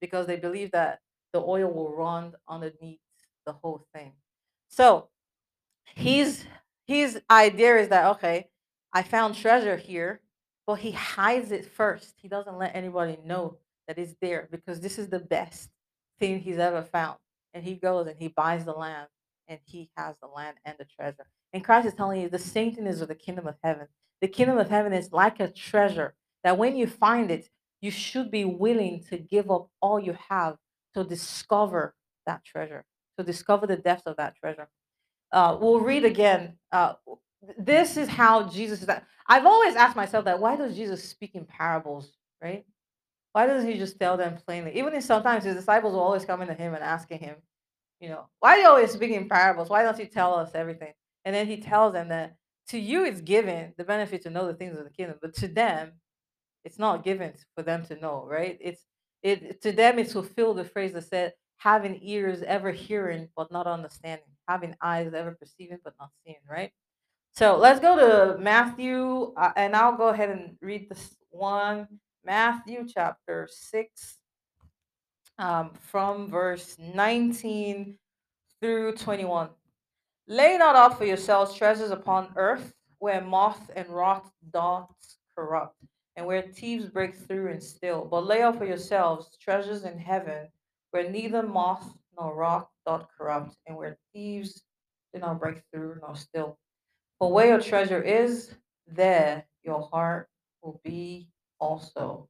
A: because they believe that the oil will run underneath the whole thing. So mm. his his idea is that okay, I found treasure here, but he hides it first. He doesn't let anybody know that it's there because this is the best thing he's ever found. And he goes and he buys the land and he has the land and the treasure. And Christ is telling you the same thing is with the kingdom of heaven. The kingdom of heaven is like a treasure that when you find it, you should be willing to give up all you have to discover that treasure, to discover the depth of that treasure. Uh, we'll read again. Uh, this is how Jesus is. I've always asked myself that why does Jesus speak in parables, right? Why doesn't he just tell them plainly? Even if sometimes his disciples will always come into him and asking him, you know, why are you always speaking in parables? Why don't you tell us everything? And then he tells them that to you it's given the benefit to know the things of the kingdom, but to them, it's not given for them to know, right? It's it to them it's fulfilled the phrase that said, having ears ever hearing but not understanding, having eyes ever perceiving but not seeing, right? So let's go to Matthew, uh, and I'll go ahead and read this one. Matthew chapter 6, um, from verse 19 through 21. Lay not up for yourselves treasures upon earth, where moth and rot doth corrupt, and where thieves break through and steal. But lay up for yourselves treasures in heaven, where neither moth nor rot doth corrupt, and where thieves do not break through nor steal. For where your treasure is, there your heart will be also.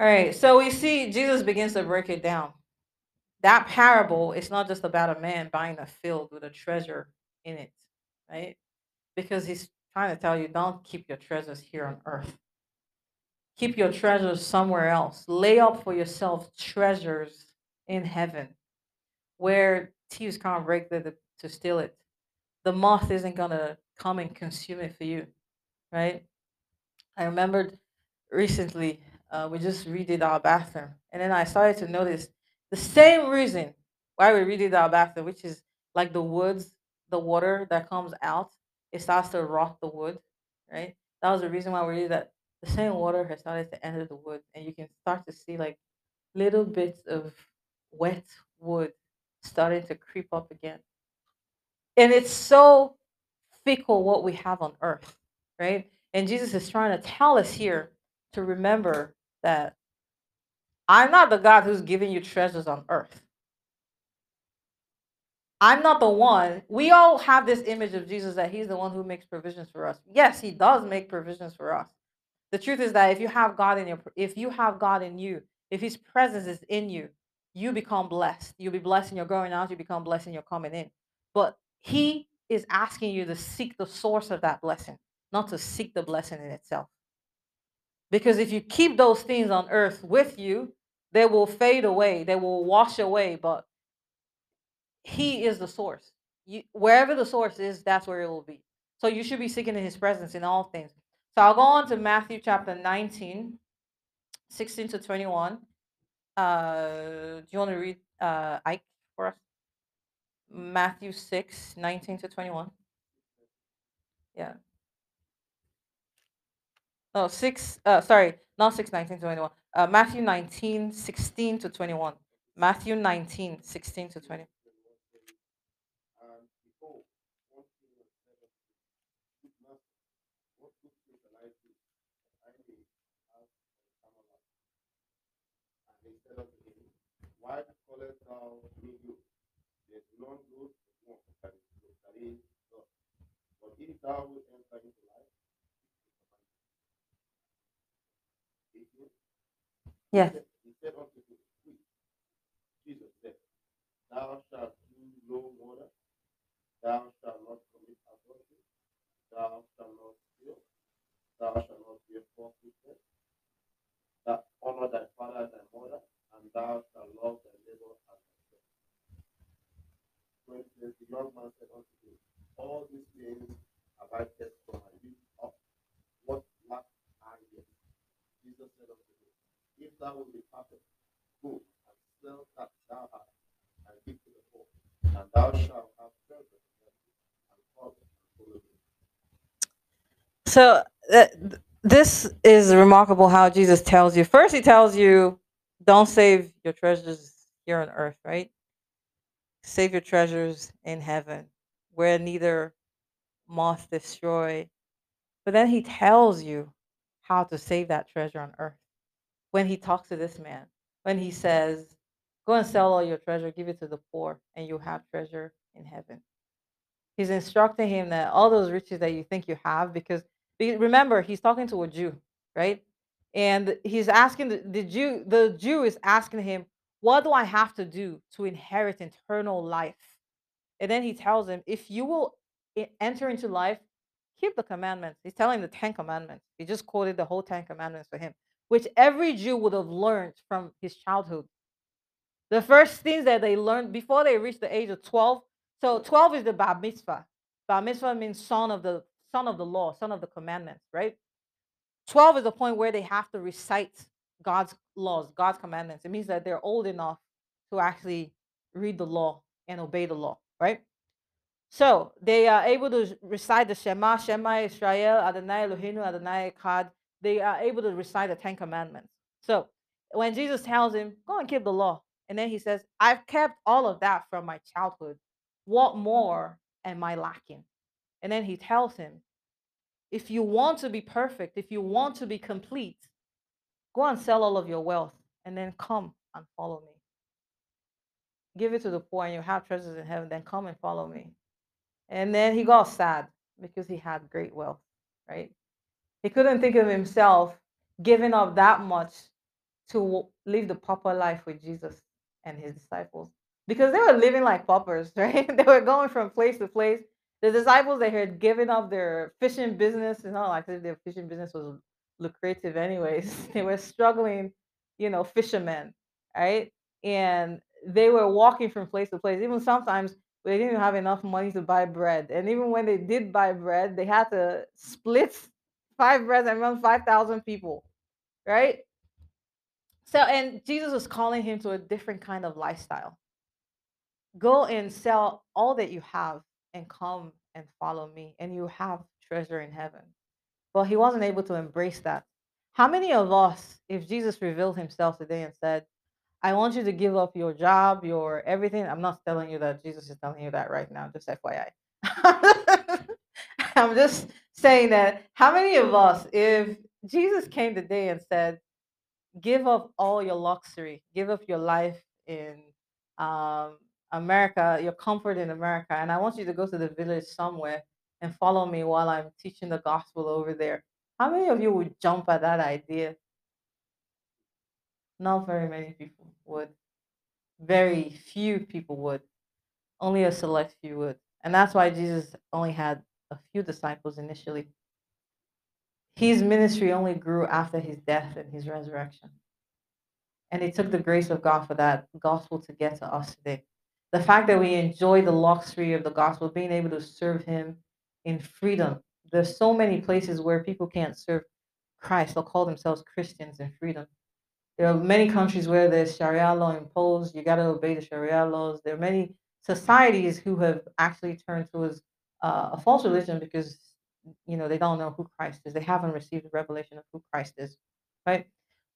A: All right, so we see Jesus begins to break it down. That parable is not just about a man buying a field with a treasure in it, right? Because he's trying to tell you don't keep your treasures here on earth. Keep your treasures somewhere else. Lay up for yourself treasures in heaven where thieves can't break the, to steal it. The moth isn't going to come and consume it for you, right? I remembered recently uh, we just redid our bathroom, and then I started to notice the same reason why we redid our bathroom, which is like the woods, the water that comes out, it starts to rot the wood, right? That was the reason why we did that. The same water has started to enter the wood, and you can start to see like little bits of wet wood starting to creep up again. And it's so fickle what we have on earth, right? And Jesus is trying to tell us here to remember that I'm not the God who's giving you treasures on earth. I'm not the one. We all have this image of Jesus that he's the one who makes provisions for us. Yes, he does make provisions for us. The truth is that if you have God in your if you have God in you, if his presence is in you, you become blessed. You'll be blessed in your going out, you become blessed in your coming in. But he is asking you to seek the source of that blessing, not to seek the blessing in itself. Because if you keep those things on earth with you, they will fade away, they will wash away, but he is the source. You, wherever the source is, that's where it will be. So you should be seeking in his presence in all things. So I'll go on to Matthew chapter 19, 16 to 21. Uh, do you want to read uh, Ike for us? Matthew 6, 19 to 21. Yeah. Oh, 6, uh, sorry, not 6, 19 to 21. Uh, Matthew 19, 16 to 21. Matthew 19, 16 to 20.
G: And behold, one king was said unto him, Good master, what good Israelite I may have eternal life. And they said unto him, Why callest thou me? There is none good one, that is, that is God. But if thou enter into life, keep the commandments. 18.
A: Yes.
G: He said unto? Jesus said, Thou shalt do no murder, thou shalt not commit adultery, thou shalt not steal, thou shalt not bear false witness, that honor thy father and thy mother, and thou shalt love. The young man said unto him, All these things have I kept from my youth up. What lack I yet? Jesus said unto him, If thou be perfect, go and sell that thou hast, and give to the poor, and thou shalt have treasure and come and follow me.
A: So uh, this is remarkable how Jesus tells you. First, he tells you, don't save your treasures here on earth, right? Save your treasures in heaven, where neither moth destroy. But then he tells you how to save that treasure on earth. When he talks to this man, when he says, Go and sell all your treasure, give it to the poor, and you have treasure in heaven. He's instructing him that all those riches that you think you have, because remember, he's talking to a Jew, right? And he's asking the, the Jew, the Jew is asking him, What do I have to do to inherit eternal life? And then he tells him, If you will enter into life, keep the commandments. He's telling the Ten Commandments. He just quoted the whole Ten Commandments for him, which every Jew would have learned from his childhood. The first things that they learned before they reached the age of 12. So 12 is the bar mitzvah. Bar mitzvah means son of the son of the law, son of the commandments, right? 12 is the point where they have to recite God's laws, God's commandments. It means that they're old enough to actually read the law and obey the law, right? So they are able to recite the Shema, Shema Israel, Adonai Eloheinu, Adonai Echad. They are able to recite the Ten Commandments. So when Jesus tells him, go and keep the law, and then he says, I've kept all of that from my childhood. What more am I lacking? And then he tells him, if you want to be perfect, if you want to be complete, go and sell all of your wealth and then come and follow me. Give it to the poor and you have treasures in heaven, then come and follow me. And then he got sad because he had great wealth, right? He couldn't think of himself giving up that much to live the proper life with Jesus and his disciples because they were living like paupers, <laughs> right? they were going from place to place. The disciples they had given up their fishing business. It's not like their fishing business was lucrative, anyways. <laughs> they were struggling, you know, fishermen, right? And they were walking from place to place. Even sometimes they didn't have enough money to buy bread. And even when they did buy bread, they had to split five breads and run 5,000 people, right? So, and Jesus was calling him to a different kind of lifestyle. Go and sell all that you have and come and follow me, and you have treasure in heaven. But he wasn't able to embrace that. How many of us, if Jesus revealed himself today and said, I want you to give up your job, your everything. I'm not telling you that Jesus is telling you that right now, just FYI. <laughs> I'm just saying that how many of us, if Jesus came today and said, give up all your luxury, give up your life in um, America, your comfort in America, and I want you to go to the village somewhere and follow me while I'm teaching the gospel over there. How many of you would jump at that idea? Not very many people would. Very few people would. Only a select few would. And that's why Jesus only had a few disciples initially. His ministry only grew after his death and his resurrection. And it took the grace of God for that gospel to get to us today. The fact that we enjoy the luxury of the gospel, being able to serve him in freedom. There's so many places where people can't serve Christ. They'll call themselves Christians in freedom. There are many countries where there's Sharia law imposed. You got to obey the Sharia laws. There are many societies who have actually turned towards uh, a false religion because you know they don't know who Christ is. They haven't received the revelation of who Christ is, right?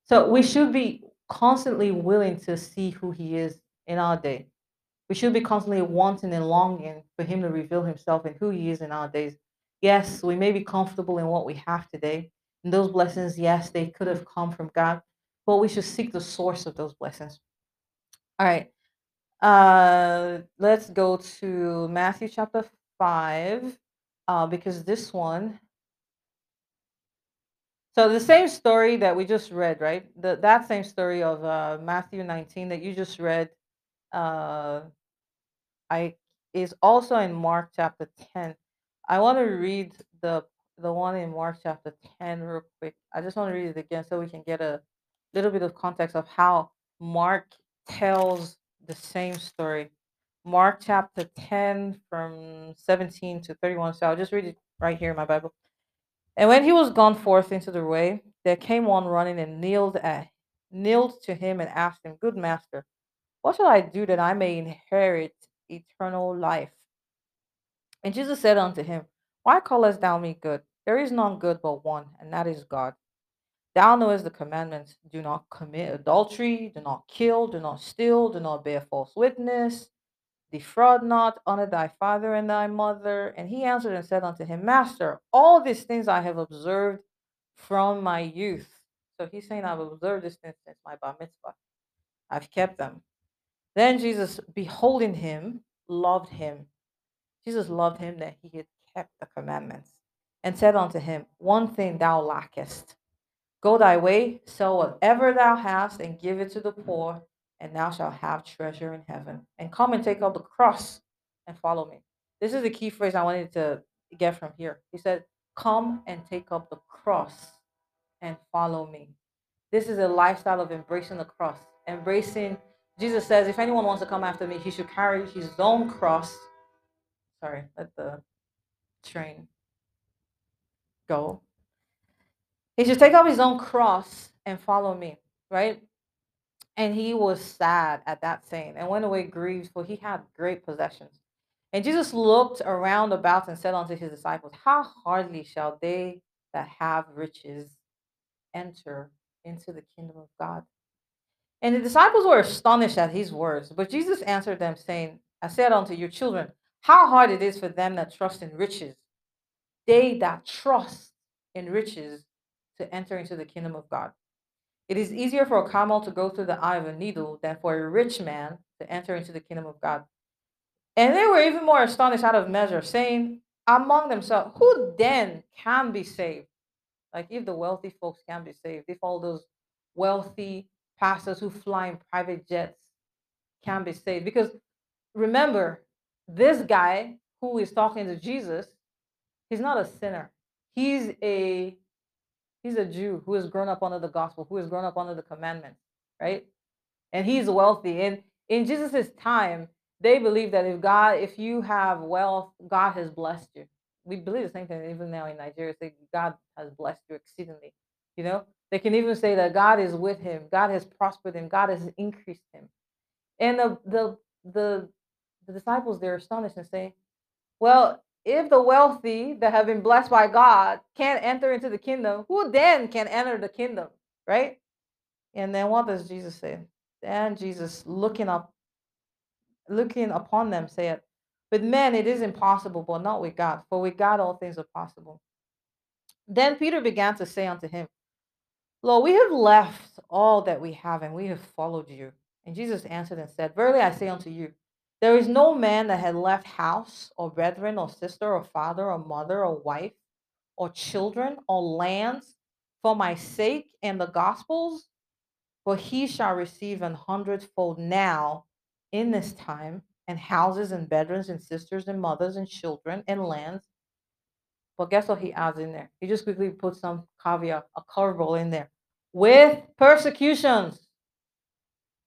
A: So we should be constantly willing to see who He is in our day. We should be constantly wanting and longing for Him to reveal Himself and who He is in our days. Yes, we may be comfortable in what we have today. And those blessings, yes, they could have come from God, but we should seek the source of those blessings. All right. Uh, let's go to Matthew chapter 5, uh, because this one. So the same story that we just read, right? The, that same story of uh, Matthew 19 that you just read, uh, I is also in Mark chapter 10. I want to read the the one in Mark chapter 10 real quick. I just want to read it again so we can get a little bit of context of how Mark tells the same story. Mark chapter 10 from 17 to 31. So I'll just read it right here in my Bible. And when he was gone forth into the way, there came one running and kneeled at kneeled to him and asked him, Good master, what shall I do that I may inherit eternal life? And Jesus said unto him, Why callest thou me good? There is none good but one, and that is God. Thou knowest the commandments do not commit adultery, do not kill, do not steal, do not bear false witness, defraud not, honor thy father and thy mother. And he answered and said unto him, Master, all these things I have observed from my youth. So he's saying, I've observed these things since my bar mitzvah. I've kept them. Then Jesus, beholding him, loved him. Jesus loved him that he had kept the commandments and said unto him, One thing thou lackest. Go thy way, sell whatever thou hast, and give it to the poor, and thou shalt have treasure in heaven. And come and take up the cross and follow me. This is the key phrase I wanted to get from here. He said, Come and take up the cross and follow me. This is a lifestyle of embracing the cross, embracing. Jesus says, if anyone wants to come after me, he should carry his own cross. Sorry, let the train go. He should take up his own cross and follow me, right? And he was sad at that saying and went away grieved, for he had great possessions. And Jesus looked around about and said unto his disciples, How hardly shall they that have riches enter into the kingdom of God? And the disciples were astonished at his words. But Jesus answered them, saying, I said unto your children, how hard it is for them that trust in riches, they that trust in riches to enter into the kingdom of God. It is easier for a camel to go through the eye of a needle than for a rich man to enter into the kingdom of God. And they were even more astonished out of measure, saying among themselves, Who then can be saved? Like if the wealthy folks can be saved, if all those wealthy pastors who fly in private jets can be saved. Because remember, this guy who is talking to Jesus, he's not a sinner. He's a he's a Jew who has grown up under the gospel, who has grown up under the commandments, right? And he's wealthy. And in Jesus' time, they believe that if God, if you have wealth, God has blessed you. We believe the same thing even now in Nigeria. Say God has blessed you exceedingly. You know, they can even say that God is with him, God has prospered him, God has increased him. And the the the the disciples they're astonished and say, Well, if the wealthy that have been blessed by God can't enter into the kingdom, who then can enter the kingdom? Right? And then what does Jesus say? Then Jesus looking up, looking upon them, said, With men it is impossible, but not with God, for with God all things are possible. Then Peter began to say unto him, Lord, we have left all that we have and we have followed you. And Jesus answered and said, Verily I say unto you, there is no man that had left house, or brethren, or sister, or father, or mother, or wife, or children, or lands for my sake and the gospel's, for he shall receive an hundredfold now in this time, and houses, and bedrooms, and sisters, and mothers, and children, and lands. But guess what he adds in there? He just quickly puts some caveat, a curveball in there. Hmm. With persecutions.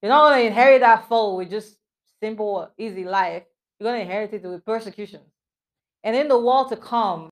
A: You're not going to inherit that fold with just simple, easy life, you're going to inherit it with persecution. And in the world to come,